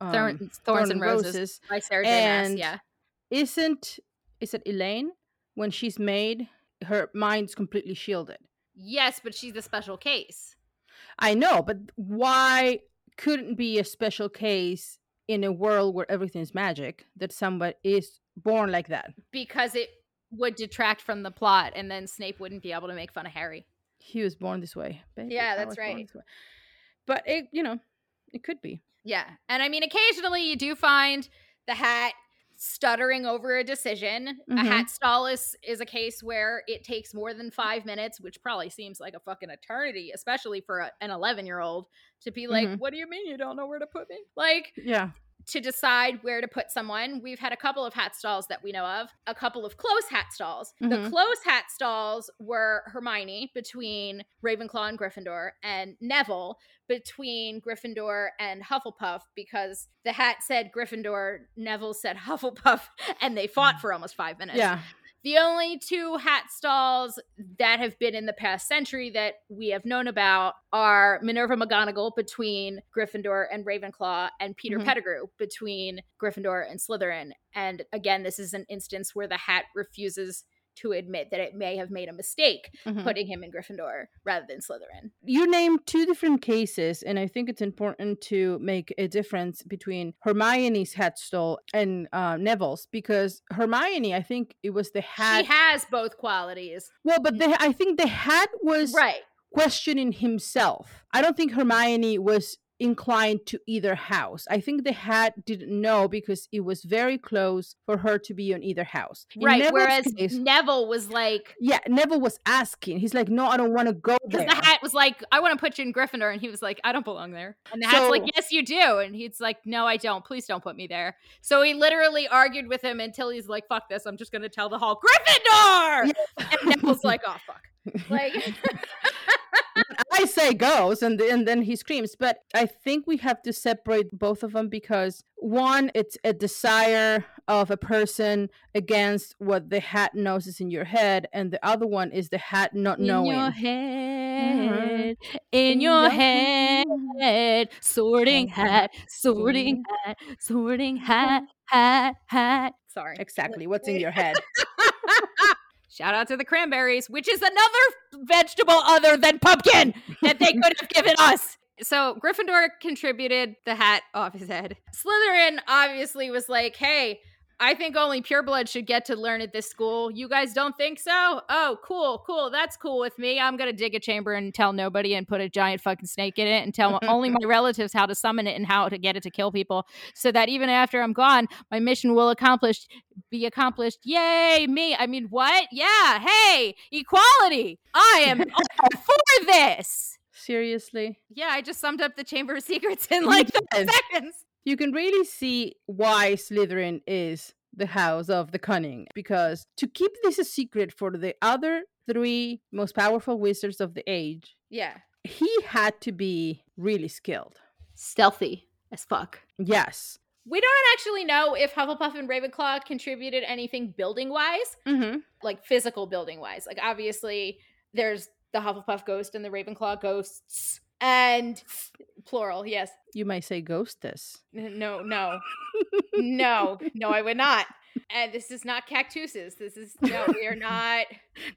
um, Thorns, Thorn and Roses, by Sarah J. And yeah. Isn't is it Elaine when she's made her mind's completely shielded? Yes, but she's a special case. I know, but why couldn't be a special case in a world where everything's magic that somebody is born like that? Because it would detract from the plot and then Snape wouldn't be able to make fun of Harry. He was born this way. baby. Yeah, that's right. But it, you know, it could be. Yeah. And I mean, occasionally you do find the hat stuttering over a decision. A Mhm. hat stall is, is a case where it takes more than five minutes, which probably seems like a fucking eternity, especially for a, an 11 year old to be like, Mhm. what do you mean you don't know where to put me? Like, Yeah. To decide where to put someone. We've had a couple of hat stalls that we know of, a couple of close hat stalls. The Mhm. close hat stalls were Hermione between Ravenclaw and Gryffindor, and Neville between Gryffindor and Hufflepuff because the hat said Gryffindor, Neville said [laughs] Hufflepuff, and they fought for almost five minutes. Yeah. The only two hat stalls that have been in the past century that we have known about are Minerva McGonagall between Gryffindor and Ravenclaw, and Peter Mhm. Pettigrew between Gryffindor and Slytherin. And again, this is an instance where the hat refuses to admit that it may have made a mistake Mhm. putting him in Gryffindor rather than Slytherin. you named two different cases, and I think it's important to make a difference between Hermione's hat stall and uh, Neville's because Hermione, I think it was the hat. she has both qualities. well, but the, I think the hat was Right. questioning himself. I don't think Hermione was inclined to either house. I think the hat didn't know because it was very close for her to be on either house. In right. Neville's Whereas case- Neville was like, yeah, Neville was asking. He's like, "No, I don't want to go there. Because the hat was like, I want to put you in Gryffindor. And he was like, I don't belong there. And the hat's like, Yes, you do. And he's like, No, I don't. Please don't put me there. So he literally argued with him until he's like, Fuck this. I'm just going to tell the hall, Gryffindor. And Neville's like, Oh, fuck. [laughs] Like, [laughs] I say goes and and then he screams. But I think we have to separate both of them because one, it's a desire of a person against what the hat knows is in your head, and the other one is the hat not knowing. in your head, mm-hmm. in, your, head, sorting mm-hmm. hat, sorting mm-hmm. hat, sorting hat, hat, hat. Sorry. Exactly. What's in your head? [laughs] Shout out to the cranberries, which is another vegetable other than pumpkin that they could have given us. So Gryffindor contributed the hat off his head. Slytherin obviously was like, hey, I think only pureblood should get to learn at this school. You guys don't think so? Oh, cool, cool. That's cool with me. I'm going to dig a chamber and tell nobody and put a giant fucking snake in it and tell [laughs] only my relatives how to summon it and how to get it to kill people so that even after I'm gone, my mission will accomplish be accomplished. Yay, me. I mean, what? Yeah, hey, equality. I am [laughs] for this. Seriously. Yeah, I just summed up the Chamber of Secrets in like seconds you can really see why Slytherin is the house of the cunning because to keep this a secret for the other three most powerful wizards of the age yeah he had to be really skilled stealthy as fuck yes we don't actually know if Hufflepuff and Ravenclaw contributed anything building wise, mm-hmm. like physical building wise. Like, obviously, there's the Hufflepuff ghost and the Ravenclaw ghosts and plural yes. You might say ghostess. No no. [laughs] No no i would not. And this is not cactuses. This is no we are not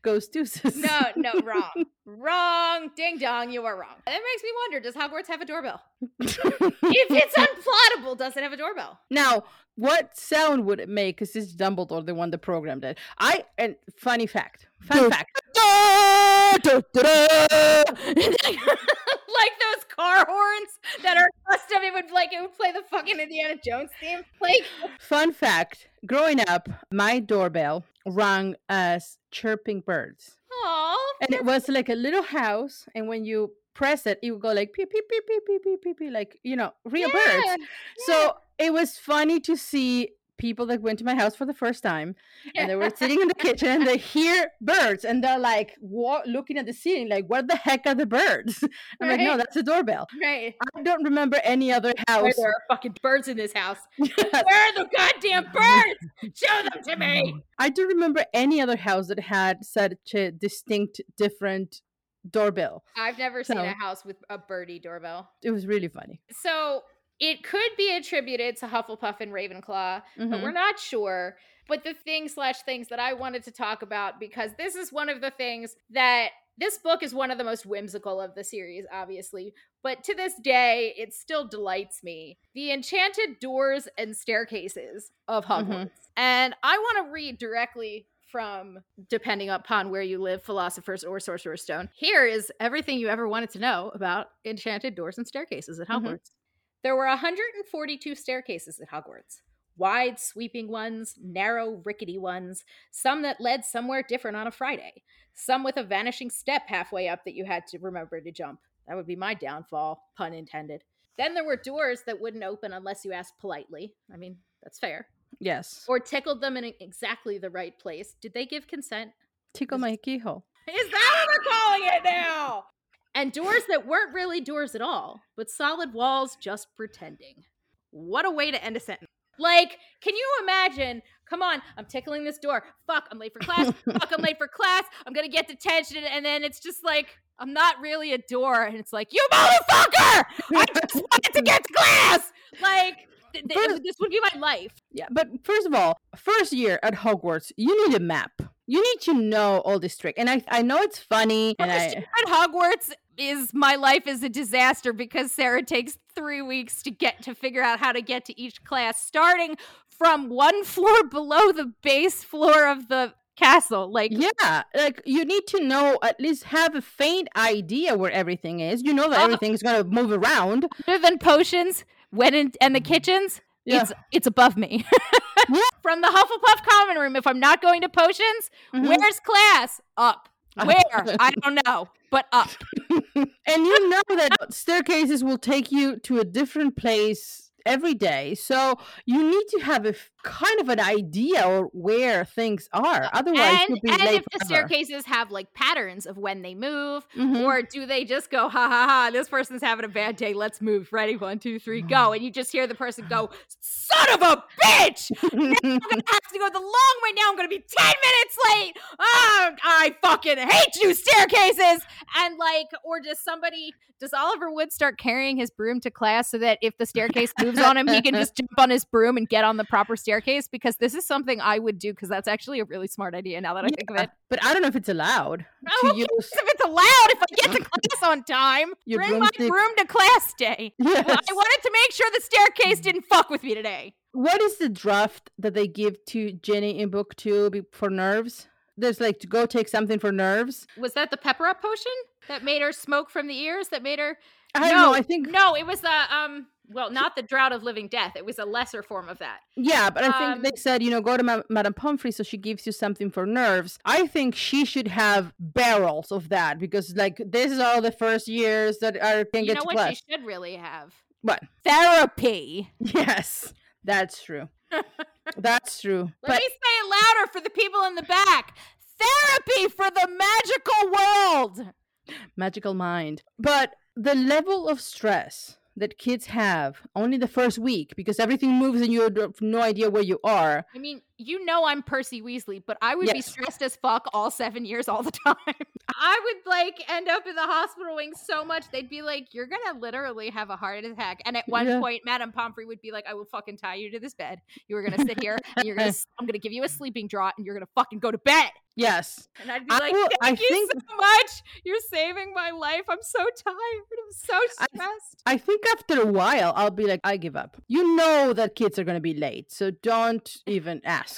ghostesses no no wrong wrong. Ding dong you are wrong. That makes me wonder does hogwarts have a doorbell? [laughs] If it's unplottable does it have a doorbell? Now what sound would it make because it's dumbledore the one that programmed it? I and funny fact fun fact. [laughs] [laughs] Like those car horns that are custom. It would like it would play the fucking Indiana Jones theme. Like fun fact: growing up, my doorbell rang as chirping birds. And it was like a little house, and when you press it, it would go like peep peep peep peep peep peep peep, peep like you know real yeah, birds. Yeah. So it was funny to see people that went to my house for the first time and they were sitting in the [laughs] kitchen and they hear birds and they're like wa- looking at the ceiling like what the heck are the birds? [laughs] I'm right. like no that's a doorbell. Right. I don't remember any other house Where there are fucking birds in this house. [laughs] Yes. where are the goddamn birds? Show them to me. I don't remember any other house that had such a distinct different doorbell. I've never so, seen a house with a birdie doorbell. It was really funny. So it could be attributed to Hufflepuff and Ravenclaw, mm-hmm. but we're not sure. But the thing slash things that I wanted to talk about because this is one of the things that this book is one of the most whimsical of the series, obviously, but to this day, it still delights me. The enchanted doors and staircases of Hogwarts. Mm-hmm. And I want to read directly from, depending upon where you live, Philosopher's or Sorcerer's Stone. Here is everything you ever wanted to know about enchanted doors and staircases at mm-hmm. Hogwarts. Mm-hmm. There were 142 staircases at Hogwarts wide, sweeping ones, narrow, rickety ones, some that led somewhere different on a Friday, some with a vanishing step halfway up that you had to remember to jump. That would be my downfall, pun intended. Then there were doors that wouldn't open unless you asked politely. I mean, that's fair. Yes. Or tickled them in exactly the right place. Did they give consent? Tickle my keyhole. [laughs] Is that what they're calling it now? And doors that weren't really doors at all, but solid walls just pretending. What a way to end a sentence. Like, can you imagine? Come on, I'm tickling this door. Fuck, I'm late for class. Fuck, I'm late for class. I'm gonna get detention. And then it's just like, I'm not really a door. And it's like, you motherfucker! I just [laughs] wanted to get to class! Like, th- th- this would be my life. Yeah, but first of all, first year at Hogwarts, you need a map you need to know all this trick. And I I know it's funny. and I, at Hogwarts is my life is a disaster because Sarah takes three weeks to get to figure out how to get to each class, starting from one floor below the base floor of the castle. Like yeah, like you need to know at least have a faint idea where everything is. You know that uh, everything is going to move around. Other than potions, when in and the kitchens, yeah. it's it's above me. yeah. [laughs] From the Hufflepuff common room, if I'm not going to potions, mm-hmm. where's class? Up. [laughs] Where? I don't know, but up. and you know that staircases will take you to a different place every day. So you need to have a kind of an idea or where things are. Otherwise, and, and if the forever. staircases have like patterns of when they move, Mhm. or do they just go, ha ha ha, this person's having a bad day, let's move. Ready, one, two, three, go. And you just hear the person go, son of a bitch! [laughs] I'm gonna have to go the long way now. I'm gonna be 10 minutes late. Oh, I fucking hate you, staircases. And like, or does somebody, does Oliver Wood start carrying his broom to class so that if the staircase moves on him, he can just [laughs] jump on his broom and get on the proper staircase? Staircase because this is something I would do because that's actually a really smart idea now that I think of it. but I don't know if it's allowed Who [laughs] to use. if it's allowed if I get to [laughs] class on time? Your Bring my broom to class day. Yes. I wanted to make sure the staircase didn't fuck with me today. What is the draft that they give to Ginny in book two for nerves? There's like to go take something for nerves. Was that the pepper up potion that made her smoke from the ears? That made her I don't no, know. I think no. It was the um. Well, not the drought of living death. It was a lesser form of that. yeah, but I think um, they said you know go to Ma- Madame Pomfrey so she gives you something for nerves. I think she should have barrels of that because like this is all the first years that are can you know what she should really have? What? Therapy. [laughs] Yes, that's true. [laughs] that's true. Let but me say it louder for the people in the back. Therapy for the magical world. magical mind. But the level of stress that kids have only the first week because everything moves and you have no idea where you are. I mean, you know I'm Percy Weasley, but I would be stressed as fuck all seven years all the [laughs] time. I would like end up in the hospital wing so much they'd be like, "You're gonna literally have a heart attack." And at one Yeah. point, Madame Pomfrey would be like, "I will fucking tie you to this bed. You are gonna sit here and you're gonna. [laughs] I'm gonna give you a sleeping draught and you're gonna fucking go to bed." Yes. And I'd be I like, will- "Thank I you think- so much. You're saving my life. I'm so tired. I'm so I- stressed." I think after a while I'll be like, I give up. You know that kids are gonna be late, so don't even ask.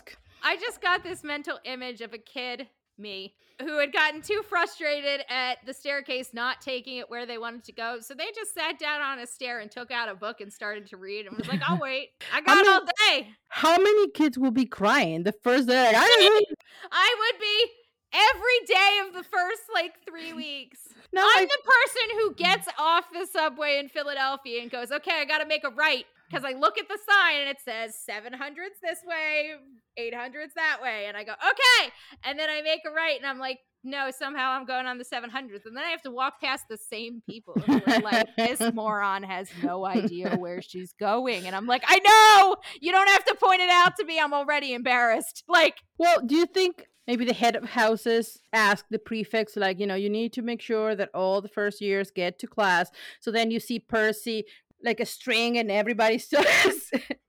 I just got this mental image of a kid, me, who had gotten too frustrated at the staircase not taking it where they wanted to go. So they just sat down on a stair and took out a book and started to read and was like, I'll [laughs] wait. I got mean- all day. How many kids will be crying the first day? Like, I [laughs] don't know. I would be every day of the first like three [laughs] weeks. No, I'm I, the person who mm. gets off the subway in Philadelphia and goes, okay, I got to make a right. Because mm. I look at the sign and it says 700s this way, 800s that way. And I go, okay. And then I make a right and I'm like, no, somehow I'm going on the 700s. And then I have to walk past the same people like, this [laughs] moron has no idea where she's going. And I'm like, I know. You don't have to point it out to me. I'm already embarrassed. Like, well, do you think maybe the head of houses ask the prefects, like, you know, you need to make sure that all the first years get to class. So then you see Percy like a string and everybody [laughs] still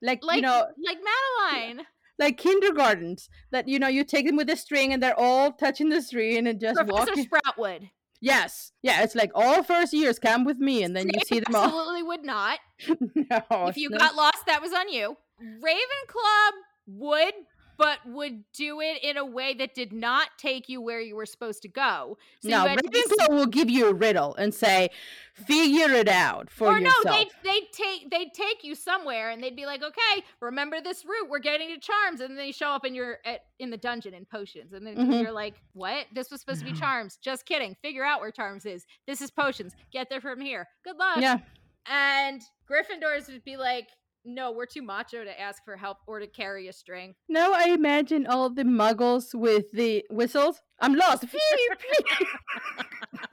like, like, you know, like Madeline. like kindergartens that you know you take them with a string and they're all touching the string and just Professor walking. Sproutwood. Yes, yeah, it's like all first years come with me, and then you see them all. Absolutely would not. [laughs] no, if you Snape- got lost, that was on you. Ravenclaw would, but would do it in a way that did not take you where you were supposed to go. So no, Ravenclaw will give you a riddle and say, "Figure it out for yourself. or no, they'd, they'd take they'd take you somewhere and they'd be like, okay, remember this route. We're getting to charms, and then they show up and you're at in the dungeon in potions, and then Mhm. you're like, what? This was supposed to be [sighs] charms. Just kidding. Figure out where charms is. This is potions. Get there from here. Good luck. yeah, And Gryffindors would be like, no, we're too macho to ask for help or to carry a string. no, I imagine all the Muggles with the whistles. I'm lost. [laughs]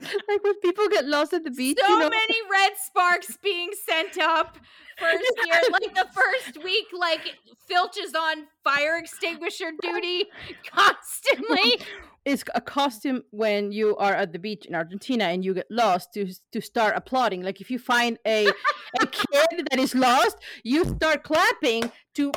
like when people get lost at the beach. so you know? many red sparks being sent up first year. [laughs] Like the first week, like Filch is on fire extinguisher duty [laughs] constantly. It's a costume when you are at the beach in Argentina and you get lost to to start applauding. Like if you find a a [laughs] kid that is lost, you start clapping to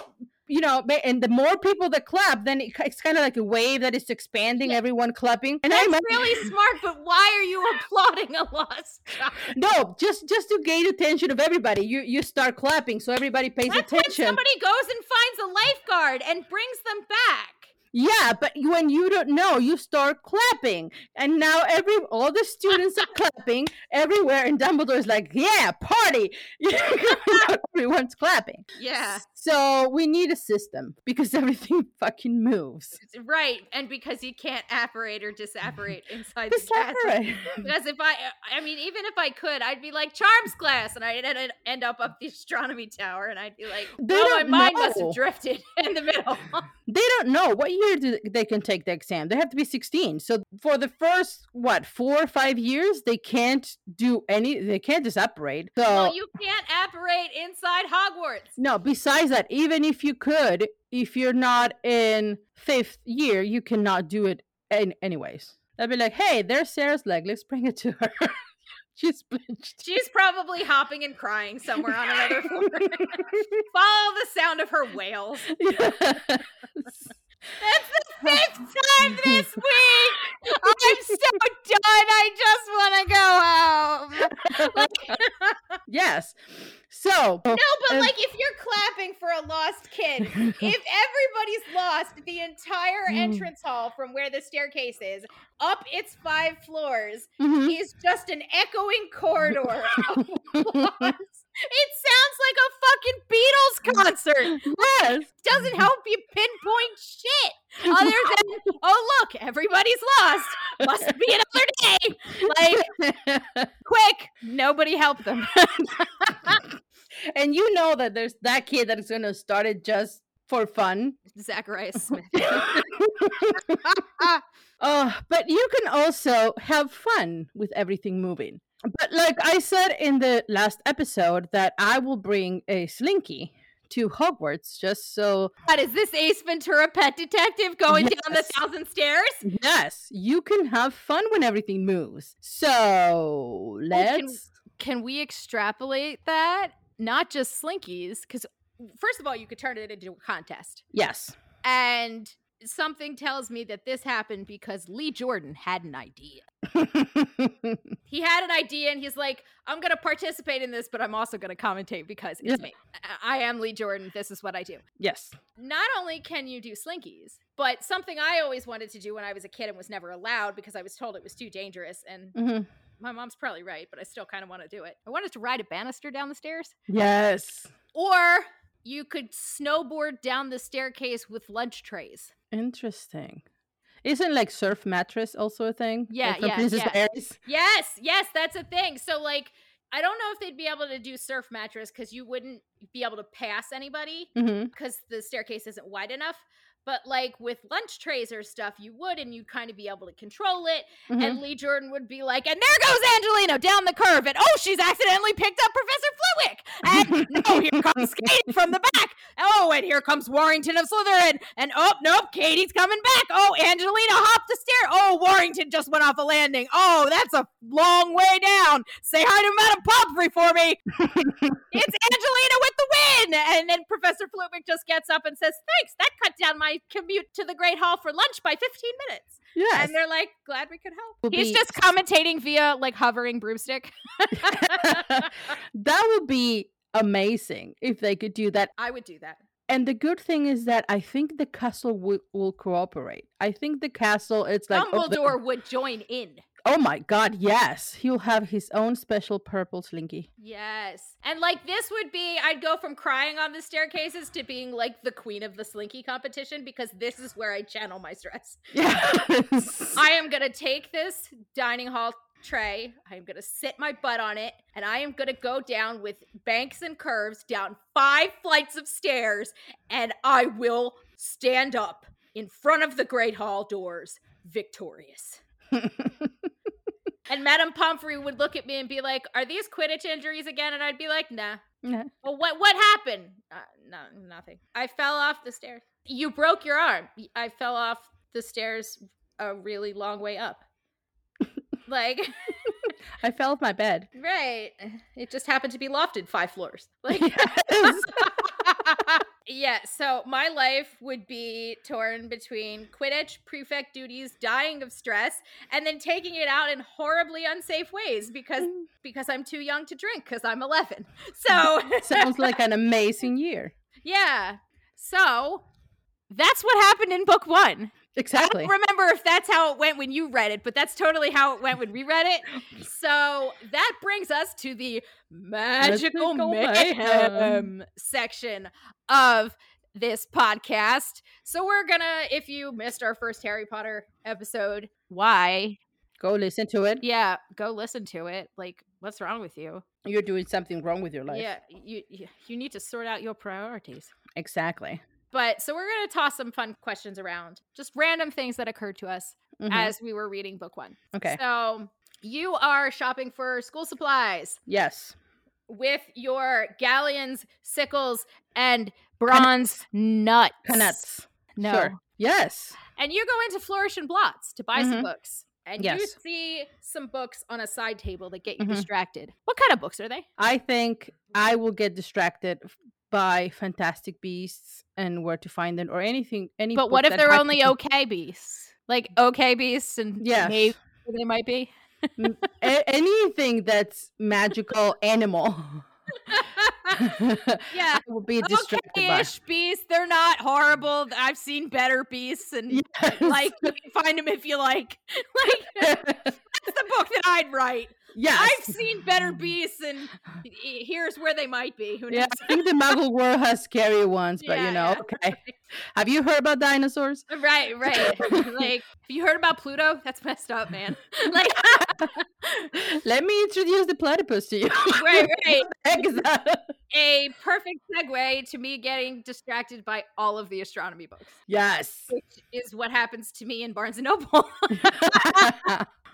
you know, and the more people that clap, then it's kind of like a wave that is expanding. Yeah. Everyone clapping, and i'm really smart, but why are you applauding a lost child? no, just just to gain attention of everybody, you you start clapping so everybody pays That's when attention. somebody goes and finds a lifeguard and brings them back. Yeah, but when you don't know, you start clapping, and now every all the students are [laughs] clapping everywhere, and Dumbledore is like, "Yeah, party!" [laughs] Everyone's clapping. Yeah. So we need a system because [laughs] everything fucking moves. Right, and because you can't apparate or disapparate inside the castle. Separate. Because if I, I mean, even if I could, I'd be like charms class, and I'd end- up up the astronomy tower, and I'd be like, They "Oh, my mind must know. have drifted in the middle." They don't know what year do they can take the exam. They have to be 16. So for the first what four or five years, they can't do any. They can't disapparate. So well, you can't apparate inside Hogwarts. no. Besides that, even if you could, if you're not in fifth year, you cannot do it in anyways. They'd be like, "Hey, there's Sarah's leg. Let's bring it to her." [laughs] She's splinched. She's probably hopping and crying somewhere on another floor. [laughs] Follow the sound of her wails. Yes. That's the fifth time this week. I'm so done. I just want to go home. Like, [laughs] yes. So no, but Uh, like if you're clapping for a lost kid, if [laughs] everybody's lost the entire Mm. entrance hall from where the staircase is up its five floors Mhm. is just an echoing corridor of [laughs] applause. It sounds like a fucking Beatles [laughs] concert. yes. [laughs] Doesn't help you pinpoint shit. Other [laughs] than, oh look, everybody's lost. Must be another day. Like, quick, nobody help them. and you know that there's that kid that is going to start it just for fun. Zacharias Smith. Uh, but you can also have fun with everything moving. But like I said in the last episode, that I will bring a slinky to Hogwarts just so God, is this Ace Ventura Pet Detective going down the thousand stairs? yes, you can have fun when everything moves. So let's. Can we extrapolate that? Not just slinkies, because first of all, you could turn it into a contest. Yes. And something tells me that this happened because Lee Jordan had an idea. [laughs] He had an idea and he's like, I'm going to participate in this, but I'm also going to commentate because it's Yeah. me. I I am Lee Jordan. This is what I do. yes. Not only can you do slinkies, but something I always wanted to do when I was a kid and was never allowed because I was told it was too dangerous. And hmm my mom's probably right, but I still kind of want to do it. I wanted to ride a banister down the stairs. Yes. Or you could snowboard down the staircase with lunch trays. Interesting. Isn't like surf mattress also a thing? Yeah, Like yeah, Princess yeah. Yes, yes, that's a thing. So like I don't know if they'd be able to do surf mattress because you wouldn't be able to pass anybody mm-hmm. because the staircase isn't wide enough. But like with lunch trays or stuff, you would and you'd kind of be able to control it. Mhm. And Lee Jordan would be like, and there goes Angelina down the curve, and oh, she's accidentally picked up Professor Flitwick. And no, here comes Katie from the back. Oh, and here comes Warrington of Slytherin. And oh, nope, Katie's coming back. Oh, Angelina hopped the stair. Oh, Warrington just went off a landing. Oh, that's a long way down. Say hi to Madame Pomfrey for me. it's [laughs] Angelina with the win. And then Professor Flitwick just gets up and says, thanks, that cut down my commute to the Great Hall for lunch by 15 minutes. yes. And they're like, glad we could help. Will He's be- just commentating via like hovering broomstick. [laughs] [laughs] that would be amazing if they could do that. I would do that. And the good thing is that I think the castle will, will cooperate. I think the castle, it's like oh, Dumbledore would join in. Oh my god, yes. He'll have his own special purple slinky. Yes. And like this would be, I'd go from crying on the staircases to being like the queen of the slinky competition because this is where I channel my stress. Yes. I am going to take this dining hall tray, I am going to sit my butt on it, and I am going to go down with banks and curves down five flights of stairs, and I will stand up in front of the Great Hall doors victorious. [laughs] And Madame Pomfrey would look at me and be like, "Are these Quidditch injuries again?" And I'd be like, "Nah." Yeah. Well, what what happened? Uh, no, nothing. I fell off the stairs. You broke your arm. I fell off the stairs a really long way up. [laughs] like, [laughs] I fell off my bed. right? It just happened to be lofted five floors. Like, [laughs] Yes. Yeah. So my life would be torn between Quidditch, prefect duties, dying of stress, and then taking it out in horribly unsafe ways because mm. because I'm too young to drink because I'm 11. [laughs] So Sounds like an [laughs] amazing year. yeah. So that's what happened in book one. Exactly. I don't remember if that's how it went when you read it, but that's totally how it went when we read it. So that brings us to the magical, Magical mayhem, mayhem. section of this podcast. So we're gonna, if you missed our first Harry Potter episode, why? Go listen to it. Yeah, go listen to it. Like, what's wrong with you? You're doing something wrong with your life. Yeah, you you you need to sort out your priorities. Exactly. But so we're gonna toss some fun questions around, just random things that occurred to us Mhm. as we were reading book one. okay. So you are shopping for school supplies yes. with your galleons, sickles, and bronze Knuts. Peanuts. No. Sure. Yes. And you go into Flourish and Blotts to buy some Mhm. books. And you see some books on a side table that get you Mhm. distracted. What kind of books are they? I think I will get distracted by Fantastic Beasts and where to find them or anything. Any. But what if they're has to only okay beasts? Like okay beasts and maybe they might be. Anything that's magical animal. [laughs] Yeah. Will be distracted by. Okay-ish beasts. They're not horrible. I've seen better beasts and Yes. like you can find them if you like. [laughs] Like [laughs] that's the book that I'd write. yes. I've seen better [laughs] beasts, and here's where they might be. Who knows? Yeah, I think the Muggle [laughs] world has scary ones, but Yeah, you know, yeah. okay. Have you heard about dinosaurs? [laughs] Right, right. like, have you heard about Pluto? That's messed up, man. Like, Let me introduce the platypus to you. right, right. Heck is that? A perfect segue to me getting distracted by all of the astronomy books, Yes. which is what happens to me in Barnes and Noble.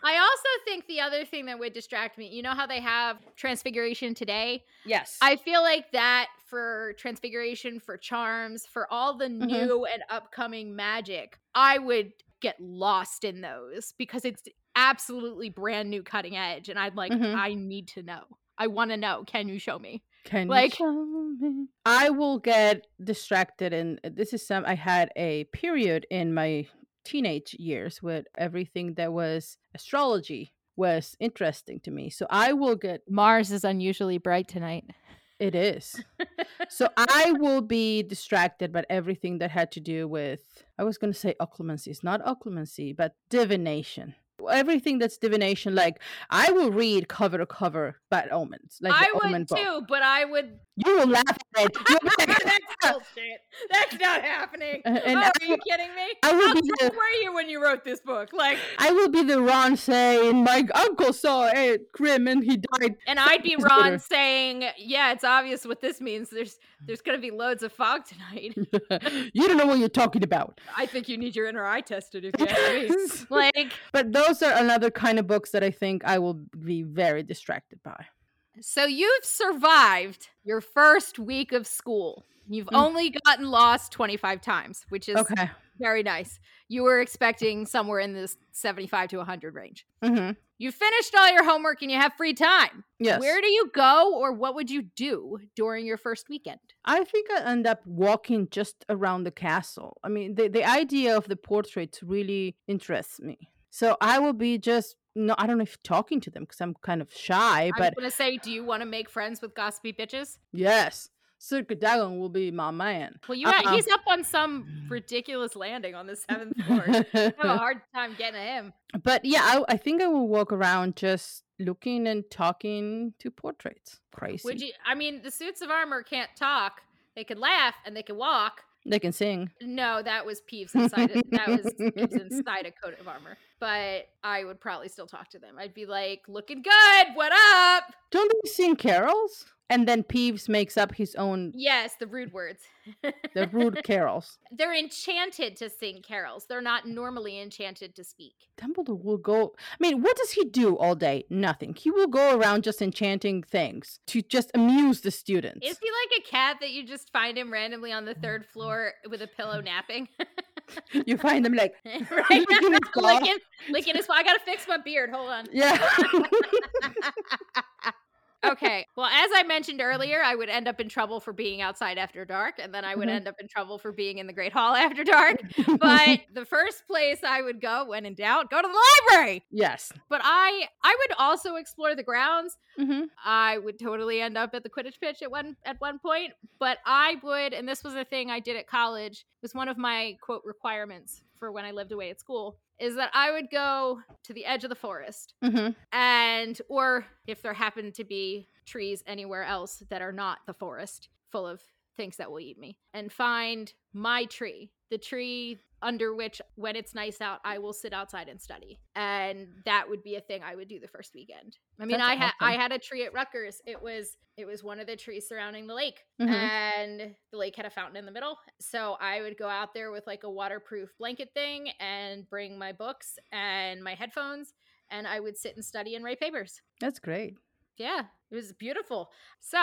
I also think the other thing that would distract me, you know how they have Transfiguration today? yes. I feel like that for Transfiguration, for Charms, for all the Mhm. new and upcoming magic, I would get lost in those because it's absolutely brand new cutting edge. And I'd like, Mhm. I need to know. I want to know. Can you show me? Can you like- show me? I will get distracted, and this is some. I had a period in my teenage years with everything that was astrology was interesting to me. So I will get. Mars is unusually bright tonight. It is. so [laughs] I will be distracted by everything that had to do with. I was going to say occlumency. It's not occlumency, but divination. Everything that's divination, like I will read cover to cover bad omens, like I the omen would book. too, but I would. You will laugh at it. You'll be like, [laughs] That's [laughs] bullshit. That's not happening. Oh, are you kidding me? I will How be the- were you when you wrote this book? Like, I will be the Ron saying, "My uncle saw a Grim and he died." And I'd be Ron later. saying, "Yeah, it's obvious what this means. There's there's going to be loads of fog tonight. [laughs] you don't know what you're talking about. I think you need your inner eye tested if you ask me." Like, but those are another kind of books that I think I will be very distracted by. So you've survived your first week of school. You've Mm. only gotten lost 25 times, which is Okay. very nice. You were expecting somewhere in this 75 to 100 range. Mm-hmm. You finished all your homework and you have free time. Yes. Where do you go or what would you do during your first weekend? I think I end up walking just around the castle. I mean, the, the idea of the portraits really interests me. So I will be just no, I don't know if talking to them because I'm kind of shy, But I was but going to say, do you want to make friends with gossipy bitches? yes, Sir Cadogan will be my man. Well, you ha- Uh-uh. he's up on some ridiculous landing on the seventh floor. I [laughs] have a hard time getting to him. but yeah, I, I think I will walk around just looking and talking to portraits. Crazy. Would you? I mean, the suits of armor can't talk. They can laugh and they can walk. They can sing. No, that was Peeves inside. A, that was Peeves inside a coat of armor. But I would probably still talk to them. I'd be like, "Looking good. What up?" Don't they sing carols? And then Peeves makes up his own Yes, the rude words. [laughs] the rude carols. They're enchanted to sing carols. They're not normally enchanted to speak. Dumbledore will go. I mean, what does he do all day? Nothing. He will go around just enchanting things to just amuse the students. Is he like a cat that you just find him randomly on the third floor with a pillow [laughs] napping? [laughs] you find them like, right? Licking his paw. licking, licking his paw. I gotta fix my beard. Hold on. yeah. Okay. Well, as I mentioned [laughs] earlier, I would end up in trouble for being outside after dark, and then I would Mhm. end up in trouble for being in the Great Hall [laughs] after dark. But [laughs] the first place I would go when in doubt, go to the library. yes. But I I would also explore the grounds. hmm I would totally end up at the Quidditch pitch at one at one point, but I would, and this was a thing I did at college. It was one of my quote requirements for when I lived away at school. Is that I would go to the edge of the forest hmm and or if there happened to be trees anywhere else that are not the forest full of things that will eat me and find my tree the tree under which when it's nice out i will sit outside and study and that would be a thing i would do the first weekend i mean That's i had i had a tree at rutgers it was it was one of the trees surrounding the lake Mhm. and the lake had a fountain in the middle so i would go out there with like a waterproof blanket thing and bring my books and my headphones and I would sit and study and write papers. That's great. Yeah, it was beautiful. So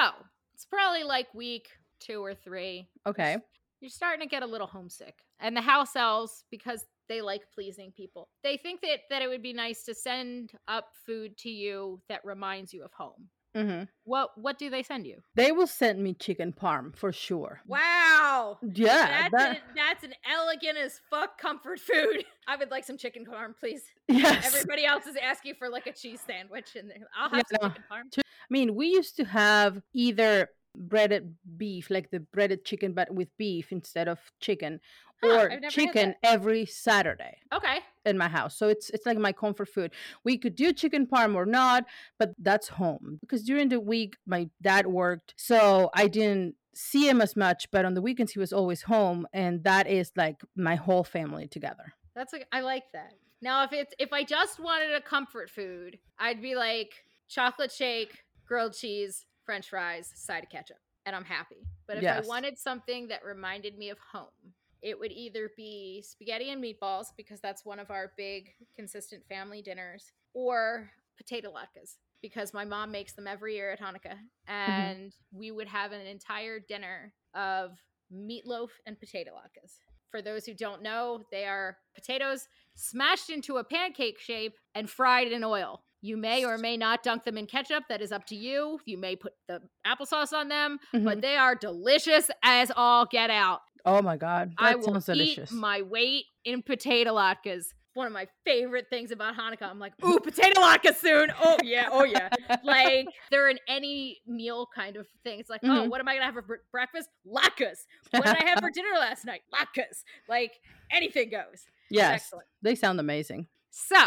it's probably like week two or three. Okay. You're, you're starting to get a little homesick. And the house elves, because they like pleasing people, they think that, that it would be nice to send up food to you that reminds you of home. hmm What what do they send you? They will send me chicken parm for sure. Wow. Yeah. That's, that- a- that's an elegant as fuck comfort food. [laughs] I would like some chicken parm, please. yes. Everybody else is asking for like a cheese sandwich, and I'll have Yeah, some no. chicken parm. I mean, we used to have either breaded beef, like the breaded chicken, but with beef instead of chicken, Huh, or I've never had chicken every Saturday Okay. in my house. So it's it's like my comfort food. We could do chicken parm or not, but that's home because during the week my dad worked, so I didn't see him as much. But on the weekends he was always home, and that is like my whole family together. That's like I like that. Now, if it's if I just wanted a comfort food, I'd be like chocolate shake, grilled cheese, French fries, side of ketchup, and I'm happy. But if Yes. I wanted something that reminded me of home, it would either be spaghetti and meatballs because that's one of our big consistent family dinners, or potato latkes because my mom makes them every year at Hanukkah, mm-hmm. and we would have an entire dinner of meatloaf and potato latkes. For those who don't know, they are potatoes smashed into a pancake shape and fried in oil. You may or may not dunk them in ketchup. That is up to you. You may put the applesauce on them, but Mhm. they are delicious as all get out. Oh my god, that I will sounds delicious. eat my weight in potato latkes. One of my favorite things about Hanukkah. I'm like, ooh, [laughs] potato latkes soon. Oh yeah, oh yeah. [laughs] Like they're in any meal kind of thing. It's like, oh, Mhm. what am I gonna have for br- breakfast? Latkes. What did I have for [laughs] dinner last night? Latkes. Like anything goes. yes, they sound amazing. So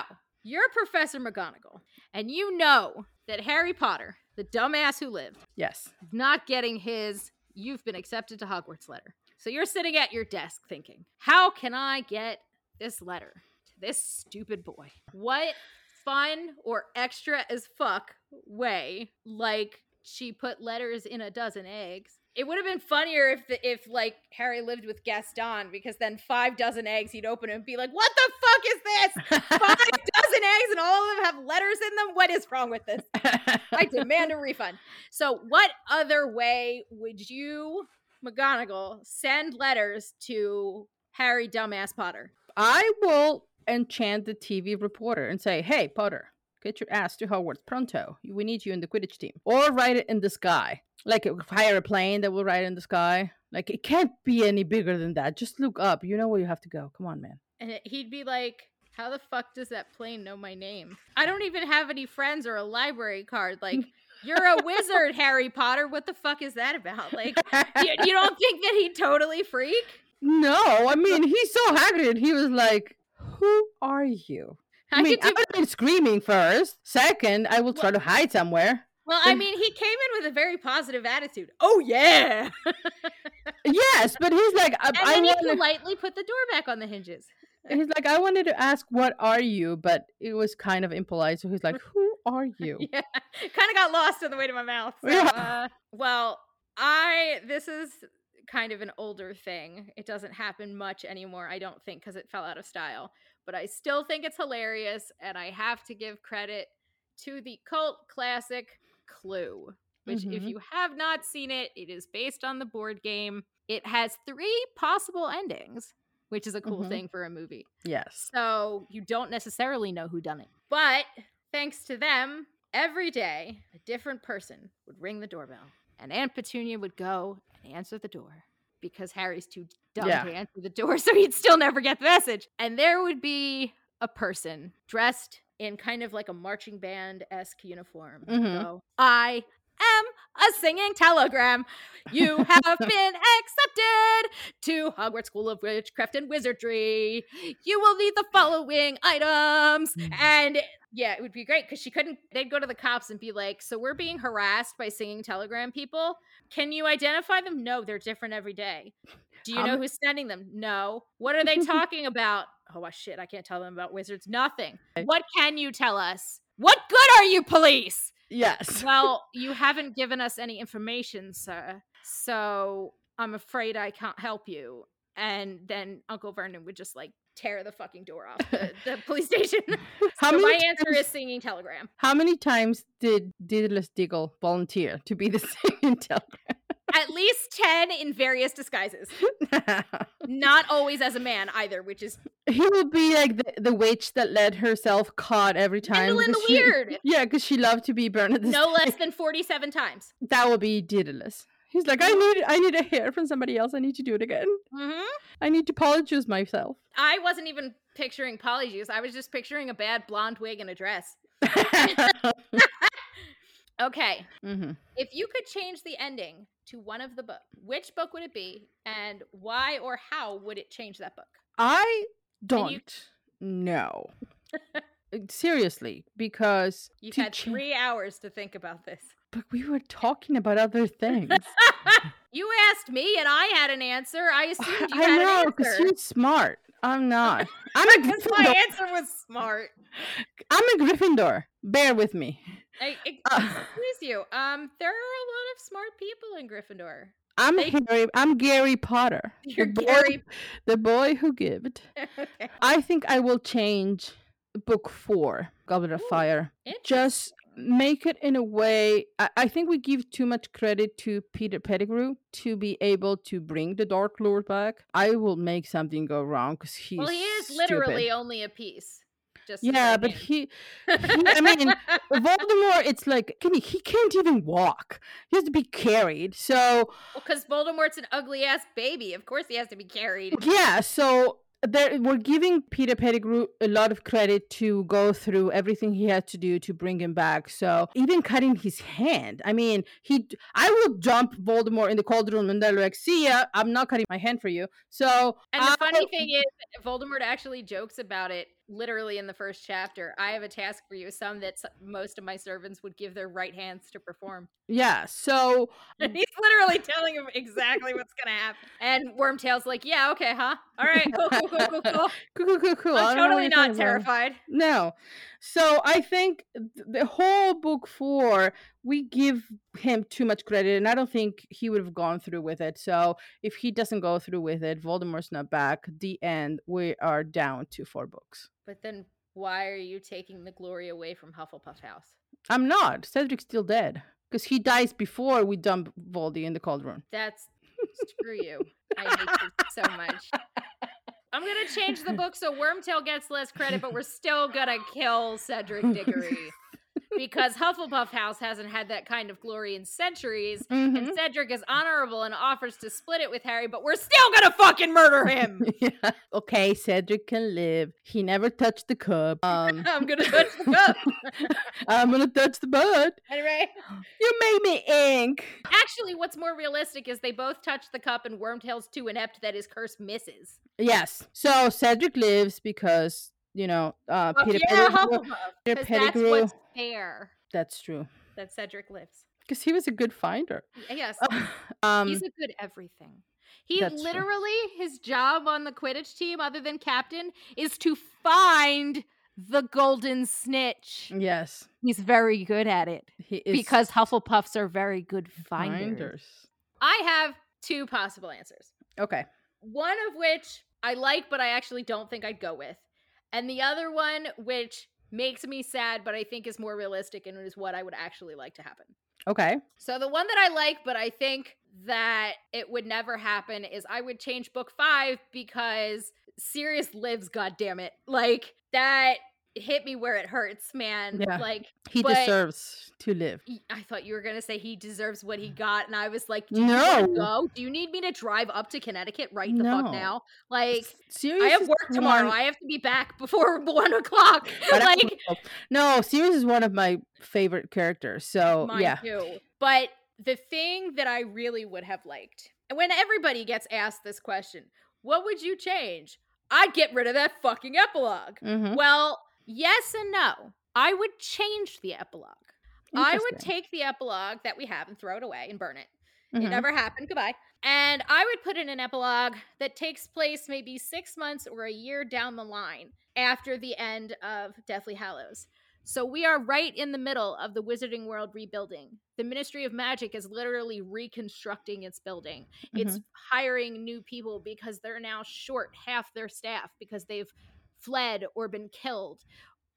you're Professor McGonagall, and you know that Harry Potter, the dumbass who lived, Yes. is not getting his "You've been accepted to Hogwarts" letter. So you're sitting at your desk thinking, "How can I get this letter to this stupid boy? What fun or extra as fuck way, like she put letters in a dozen eggs?" It would have been funnier if the, if like Harry lived with Gaston because then five dozen eggs he'd open and be like, "What the fuck is this? Five [laughs] dozen eggs and all of them have letters in them? What is wrong with this?" I demand a refund. So, what other way would you, McGonagall, send letters to Harry Dumbass Potter? I will enchant the TV reporter and say, "Hey, Potter, get your ass to Hogwarts pronto. We need you in the Quidditch team." Or write it in the sky, like uh, hire a plane that will ride in the sky. Like it can't be any bigger than that. Just look up. You know where you have to go. Come on, man. And it- he'd be like, How the fuck does that plane know my name? I don't even have any friends or a library card. Like, [laughs] you're a wizard, Harry Potter. What the fuck is that about? Like, you, you don't think that he'd totally freak? no, I mean he saw Hagrid. He was like, "Who are you?" I, I mean, I would have been screaming first. Second, I will try to hide somewhere. Well, I mean, he came in with a very positive attitude. Oh yeah, [laughs] Yes, but he's like, I, and I then he wanna- politely put the door back on the hinges. He's like, I wanted to ask, what are you? But it was kind of impolite. So he's like, [laughs] who are you? Yeah, kind of got lost on the way to my mouth. So, Yeah. uh, well, I this is kind of an older thing. It doesn't happen much anymore, I don't think, because it fell out of style. But I still think it's hilarious, and I have to give credit to the cult classic Clue. Which, if Mhm. you have not seen it, it is based on the board game. It has three possible endings, which is a cool Mhm. thing for a movie. Yes. So you don't necessarily know who done it. But thanks to them, every day, a different person would ring the doorbell, and Aunt Petunia would go and answer the door because Harry's too dumb Yeah. to answer the door, [laughs] so he'd still never get the message. And there would be a person dressed in kind of like a marching band esque uniform. Mhm. Go, I am a singing telegram. You have [laughs] been accepted to Hogwarts School of Witchcraft and Wizardry. You will need the following items. Mm. And yeah, it would be great because she couldn't. They'd go to the cops and be like, So we're being harassed by singing telegram people. Can you identify them? No, they're different every day. Do you know Um, who's sending them? No. What are they [laughs] talking about? Oh, shit, I can't tell them about wizards. Nothing. What can you tell us? What good are you, police? Yes. Well, you haven't given us any information, sir. So I'm afraid I can't help you. And then Uncle Vernon would just like tear the fucking door off the, the [laughs] police station. How [laughs] so many my answer is singing telegram. How many times did Dedalus Diggle volunteer to be the [laughs] singing Telegram? At least 10 in various disguises. Not always as a man either, which is he will be like the, the witch that let herself caught every time. Gwendolyn the she- Weird. Yeah, because she loved to be burned at the No less than 47 times. That would be Dedalus. He's like, I need I need a hair from somebody else. I need to do it again. hmm I need to polyjuice myself. I wasn't even picturing polyjuice. I was just picturing a bad blonde wig and a dress. [laughs] Okay. hmm If you could change the ending to one of the book, which book would it be, and why or how would it change that book? I don't you- know. [laughs] Seriously, because You've had cha- three hours to think about this. But we were talking about other things. [laughs] you asked me, and I had an answer. I assumed you had. I had know an because you're smart. I'm not. [laughs] I'm a Because my answer was smart. I'm a Gryffindor. Bear with me. I, [laughs] Uh, excuse you. Um, there are a lot of smart people in Gryffindor. I'm They- Harry. I'm Gary Potter. the You're boy- Gary. the boy who gived. okay. I think I will change book four, Goblet of Ooh, Fire. Just make it in a way. I, I think we give too much credit to Peter Pettigrew to be able to bring the Dark Lord back. I will make something go wrong because he's well, he is stupid. literally only a piece. Just Yeah, but he, he I [laughs] mean, Voldemort. It's like can he, he can't even walk. He has to be carried. So Well because Voldemort's an ugly ass baby. Of course, he has to be carried. yeah, so there, we're giving Peter Pettigrew a lot of credit to go through everything he had to do to bring him back. So even cutting his hand, I mean, he, I will jump Voldemort in the cauldron and they're like, "See ya, I'm not cutting my hand for you." So And the I- funny thing is, Voldemort actually jokes about it literally in the first chapter. I have a task for you, some that most of my servants would give their right hands to perform. yeah, so [laughs] And he's literally telling him exactly what's gonna happen. And Wormtail's like, "Yeah, okay, huh? All right, cool, cool, cool, cool, cool. [laughs] cool, cool, cool, I'm don't know what totally not talking about. terrified." No. So I think the whole book four, we give him too much credit, and I don't think he would have gone through with it. So if he doesn't go through with it, Voldemort's not back. The end. We are down to four books. But then, why are you taking the glory away from Hufflepuff House? I'm not. Cedric's still dead because he dies before we dump Voldy in the cauldron. That's screw you. I hate you so much. I'm gonna change the book so Wormtail gets less credit, but we're still gonna kill Cedric [laughs] Diggory. Because Hufflepuff House hasn't had that kind of glory in centuries, Mhm. and Cedric is honorable and offers to split it with Harry, but we're still gonna fucking murder him. [laughs] yeah. Okay, Cedric can live. He never touched the cup. [laughs] Um, I'm gonna touch the cup. [laughs] I'm gonna touch the bud. Anyway, [gasps] You made me ink. actually, what's more realistic is they both touch the cup, and Wormtail's too inept that his curse misses. Yes. So Cedric lives because you know uh, Peter yeah, Pettigrew. Hufflepuff. Peter 'cause that's what's fair. That's true. That Cedric lives. Because he was a good finder. Yes. [laughs] um, He's a good everything. He that's true. literally his job on the Quidditch team, other than captain, is to find the golden snitch. yes, He's very good at it he is because Hufflepuffs are very good finders. finders. I have two possible answers. Okay. One of which I like, but I actually don't think I'd go with, and the other one which makes me sad, but I think is more realistic and is what I would actually like to happen. Okay. So the one that I like, but I think that it would never happen is I would change book five because Sirius lives, God damn it. Like that hit me where it hurts, man. Yeah. Like He deserves to live. I thought you were gonna say he deserves what he [sighs] got, and I was like, Do No. go? Do you need me to drive up to Connecticut right the fuck now? Like, Sirius I have work tomorrow. one- I have to be back before [laughs] one o'clock. [laughs] [laughs] like, no, Sirius is one of my favorite characters. So mine yeah, too. But the thing that I really would have liked, and when everybody gets asked this question, what would you change? I'd get rid of that fucking epilogue. Mhm. Well, yes and no. I would change the epilogue. I would take the epilogue that we have and throw it away and burn it. It Mhm. never happened. Goodbye. And I would put in an epilogue that takes place maybe six months or a year down the line after the end of Deathly Hallows. So we are right in the middle of the Wizarding World rebuilding. The Ministry of Magic is literally reconstructing its building. It's Mm-hmm. hiring new people because they're now short half their staff because they've fled or been killed.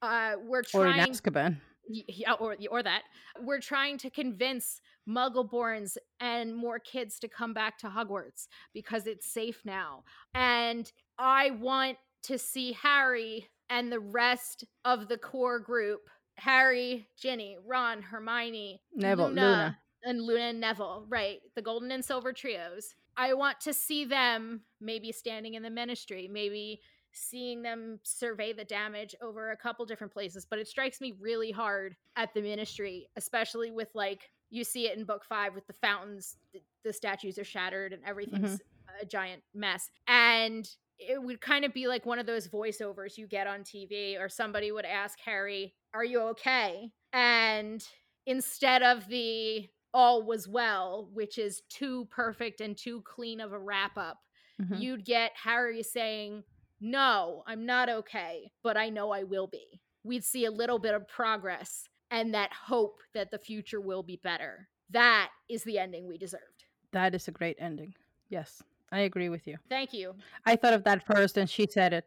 Uh, we're or in trying Azkaban. Yeah, or or that we're trying to convince muggleborns and more kids to come back to hogwarts because it's safe now and i want to see harry and the rest of the core group harry ginny ron hermione Neville, Luna. and luna and neville right the golden and silver trios i want to see them maybe standing in the ministry maybe seeing them survey the damage over a couple different places but it strikes me really hard at the ministry especially with like you see it in book five with the fountains th- the statues are shattered and everything's a giant mess. And it would kind of be like one of those voiceovers you get on tv or somebody would ask harry are you okay? And instead of the all was well which is too perfect and too clean of a wrap up Mhm. you'd get Harry saying, No, I'm not okay, but I know I will be. We'd see a little bit of progress and that hope that the future will be better. That is the ending we deserved. That is a great ending. Yes, I agree with you. Thank you. I thought of that first, and she said it.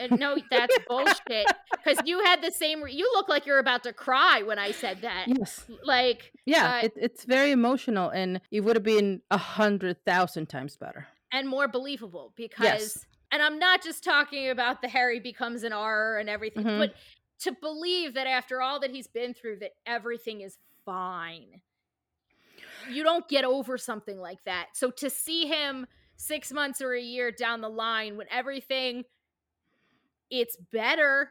Uh, No, that's [laughs] bullshit. Because you had the same. Re- you look like you're about to cry when I said that. Yes. Like, Yeah, Uh, it, it's very emotional, and it would have been a hundred thousand times better. and more believable because and I'm not just talking about the Harry becomes an R and everything, Mhm. but to believe that after all that he's been through that everything is fine. You don't get over something like that. So to see him 6 months or a year down the line when everything it's better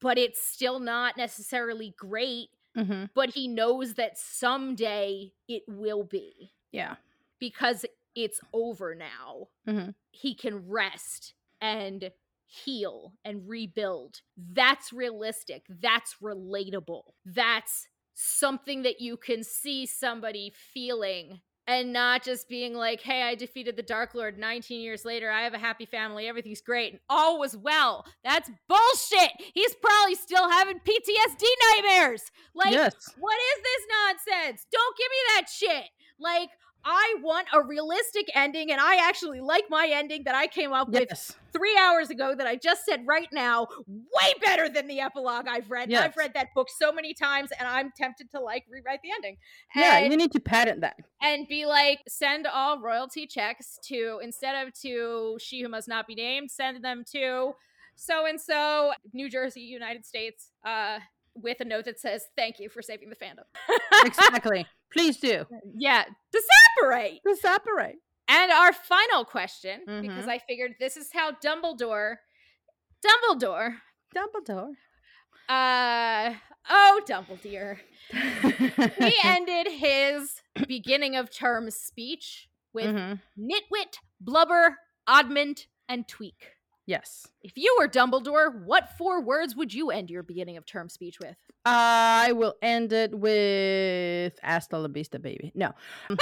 but it's still not necessarily great, hmm but he knows that someday it will be Yeah. because it's over now. Mhm. He can rest and heal and rebuild. That's realistic. That's relatable. That's something that you can see somebody feeling and not just being like, hey, I defeated the Dark Lord 19 years later. I have a happy family. Everything's great. And all was well. That's bullshit. He's probably still having PTSD nightmares. Like, yes. what is this nonsense? Don't give me that shit. Like, I want a realistic ending, and I actually like my ending that I came up with three hours ago that I just said right now. Way better than the epilogue I've read. Yes. I've read that book so many times, and I'm tempted to like rewrite the ending. Yeah, you need to patent that. and be like, send all royalty checks to instead of to she who must not be named, send them to so and so, New Jersey, United States, uh, with a note that says, "Thank you for saving the fandom." [laughs] exactly. Please do. Yeah, to separate. To separate. And our final question, because Mhm. I figured this is how Dumbledore, Dumbledore, Dumbledore. uh, oh Dumbledore, he [laughs] ended his beginning of term speech with Mhm. nitwit, blubber, oddment, and tweak. Yes. If you were Dumbledore, what four words would you end your beginning of term speech with? I will end it with hasta la vista, baby. No. [laughs] Dis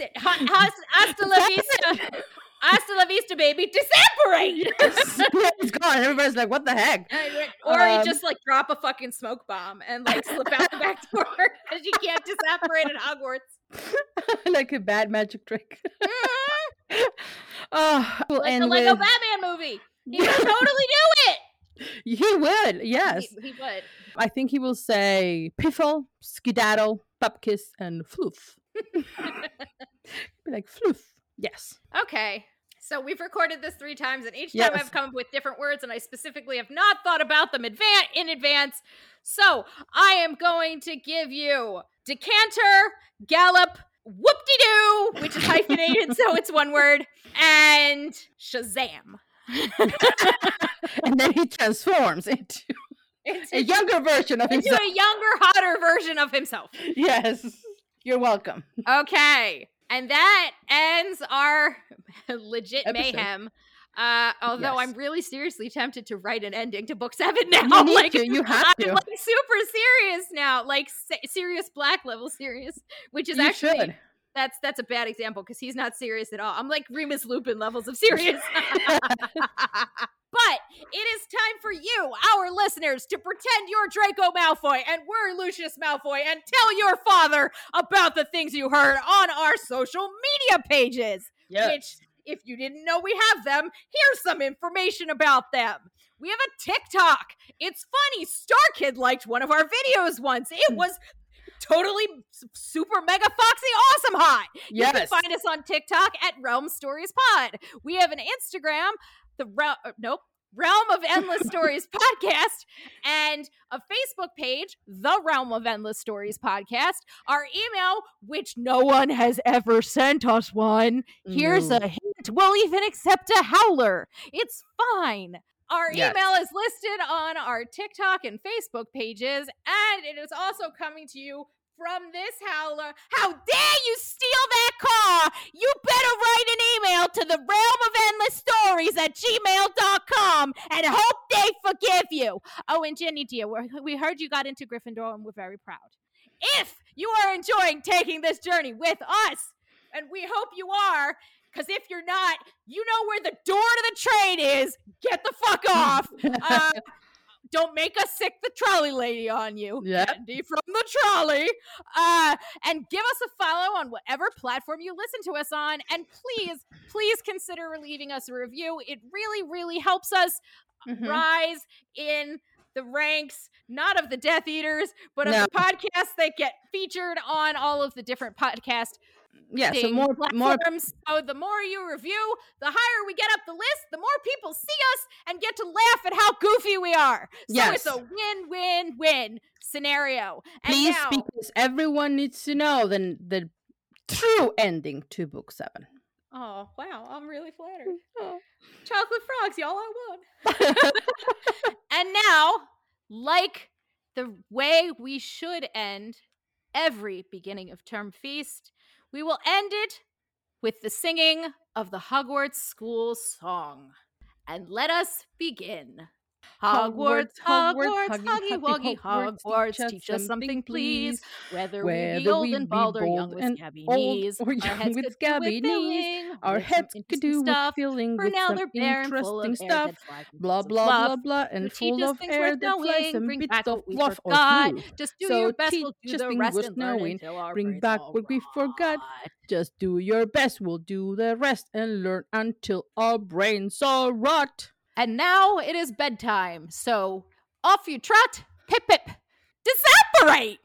it, ha- has- hasta la vista, hasta la vista, baby. Disapparate. [laughs] it's gone. Everybody's like, what the heck? or Um, you just like drop a fucking smoke bomb and like slip out the back door [laughs] because you can't disapparate at Hogwarts. like a bad magic trick. Oh, we'll like the Lego with... Batman movie. He would [laughs] totally do it. He would, yes. He, he would. I think he will say piffle, skedaddle, pupkiss, and floof. [laughs] Be like floof. Yes. Okay. So we've recorded this three times, and each time Yes. I've come up with different words, and I specifically have not thought about them advan- in advance. So I am going to give you decanter, gallop, whoop-de-doo, which is hyphenated, so it's one word, and Shazam. and then he transforms into Into, a younger version of himself. into himself. a younger, hotter version of himself. Yes. You're welcome. Okay. And that ends our [laughs] legit Episode. mayhem. Uh, although Yes. I'm really seriously tempted to write an ending to book seven [laughs] now. You need like, to. You have I'm to. like super serious now, like se- Sirius Black level serious, which is you actually should. that's that's a bad example because he's not serious at all. I'm like Remus Lupin levels of serious. [laughs] [laughs] but it is time for you, our listeners, to pretend you're Draco Malfoy and we're Lucius Malfoy and tell your father about the things you heard on our social media pages. Which, if you didn't know we have them, here's some information about them. We have a TikTok. It's funny. Star Kid liked one of our videos once. It hmm. was totally super mega foxy awesome hot. You can yes. find us on TikTok at Realm Stories Pod. We have an Instagram, the Realm, uh, nope, Realm of Endless [laughs] Stories Podcast, and a Facebook page, the Realm of Endless Stories Podcast. Our email, which no one has ever sent us one. Here's a hint. We'll even accept a howler. It's fine. Our Yes. email is listed on our TikTok and Facebook pages, and it is also coming to you from this howler. How dare you steal that car? You better write an email to the realm of endless stories at gmail.com and hope they forgive you. Oh, and Ginny, dear, we heard you got into Gryffindor and we're very proud. If you are enjoying taking this journey with us, and we hope you are, because if you're not, you know where the door to the train is. Get the fuck [laughs] off. Uh, don't make us sick the trolley lady on you. Yep. Andy from the trolley. Uh, and give us a follow on whatever platform you listen to us on. And please, please consider leaving us a review. It really, really helps us Mhm. rise in the ranks, not of the Death Eaters, but of No. the podcasts that get featured on all of the different podcast Yeah, so more more. So the more you review, the higher we get up the list, the more people see us and get to laugh at how goofy we are. So Yes. it's a win-win-win scenario. And please now, because everyone needs to know the the true ending to book seven. oh wow, I'm really flattered. [laughs] Oh. Chocolate frogs, y'all are one. [laughs] and now, like the way we should end every beginning of term feast, we will end it with the singing of the Hogwarts school song. And let us begin. Hogwarts, Hogwarts, Huggy Wuggy, Hogwarts, teach us something, please. Whether, we be old and bald or young with scabby knees, or our young heads with could do scabby knees, Our heads could do stuff. with filling For with now some interesting stuff. that flies and Blah blah blah blah, and full of air that flies and bring bits of fluff or glue. Just do your best, we'll do the rest and knowing, our bring back what we forgot. Just do your best. We'll do the rest and learn until our brains all rot. And now it is bedtime, so off you trot, pip pip, disapparate!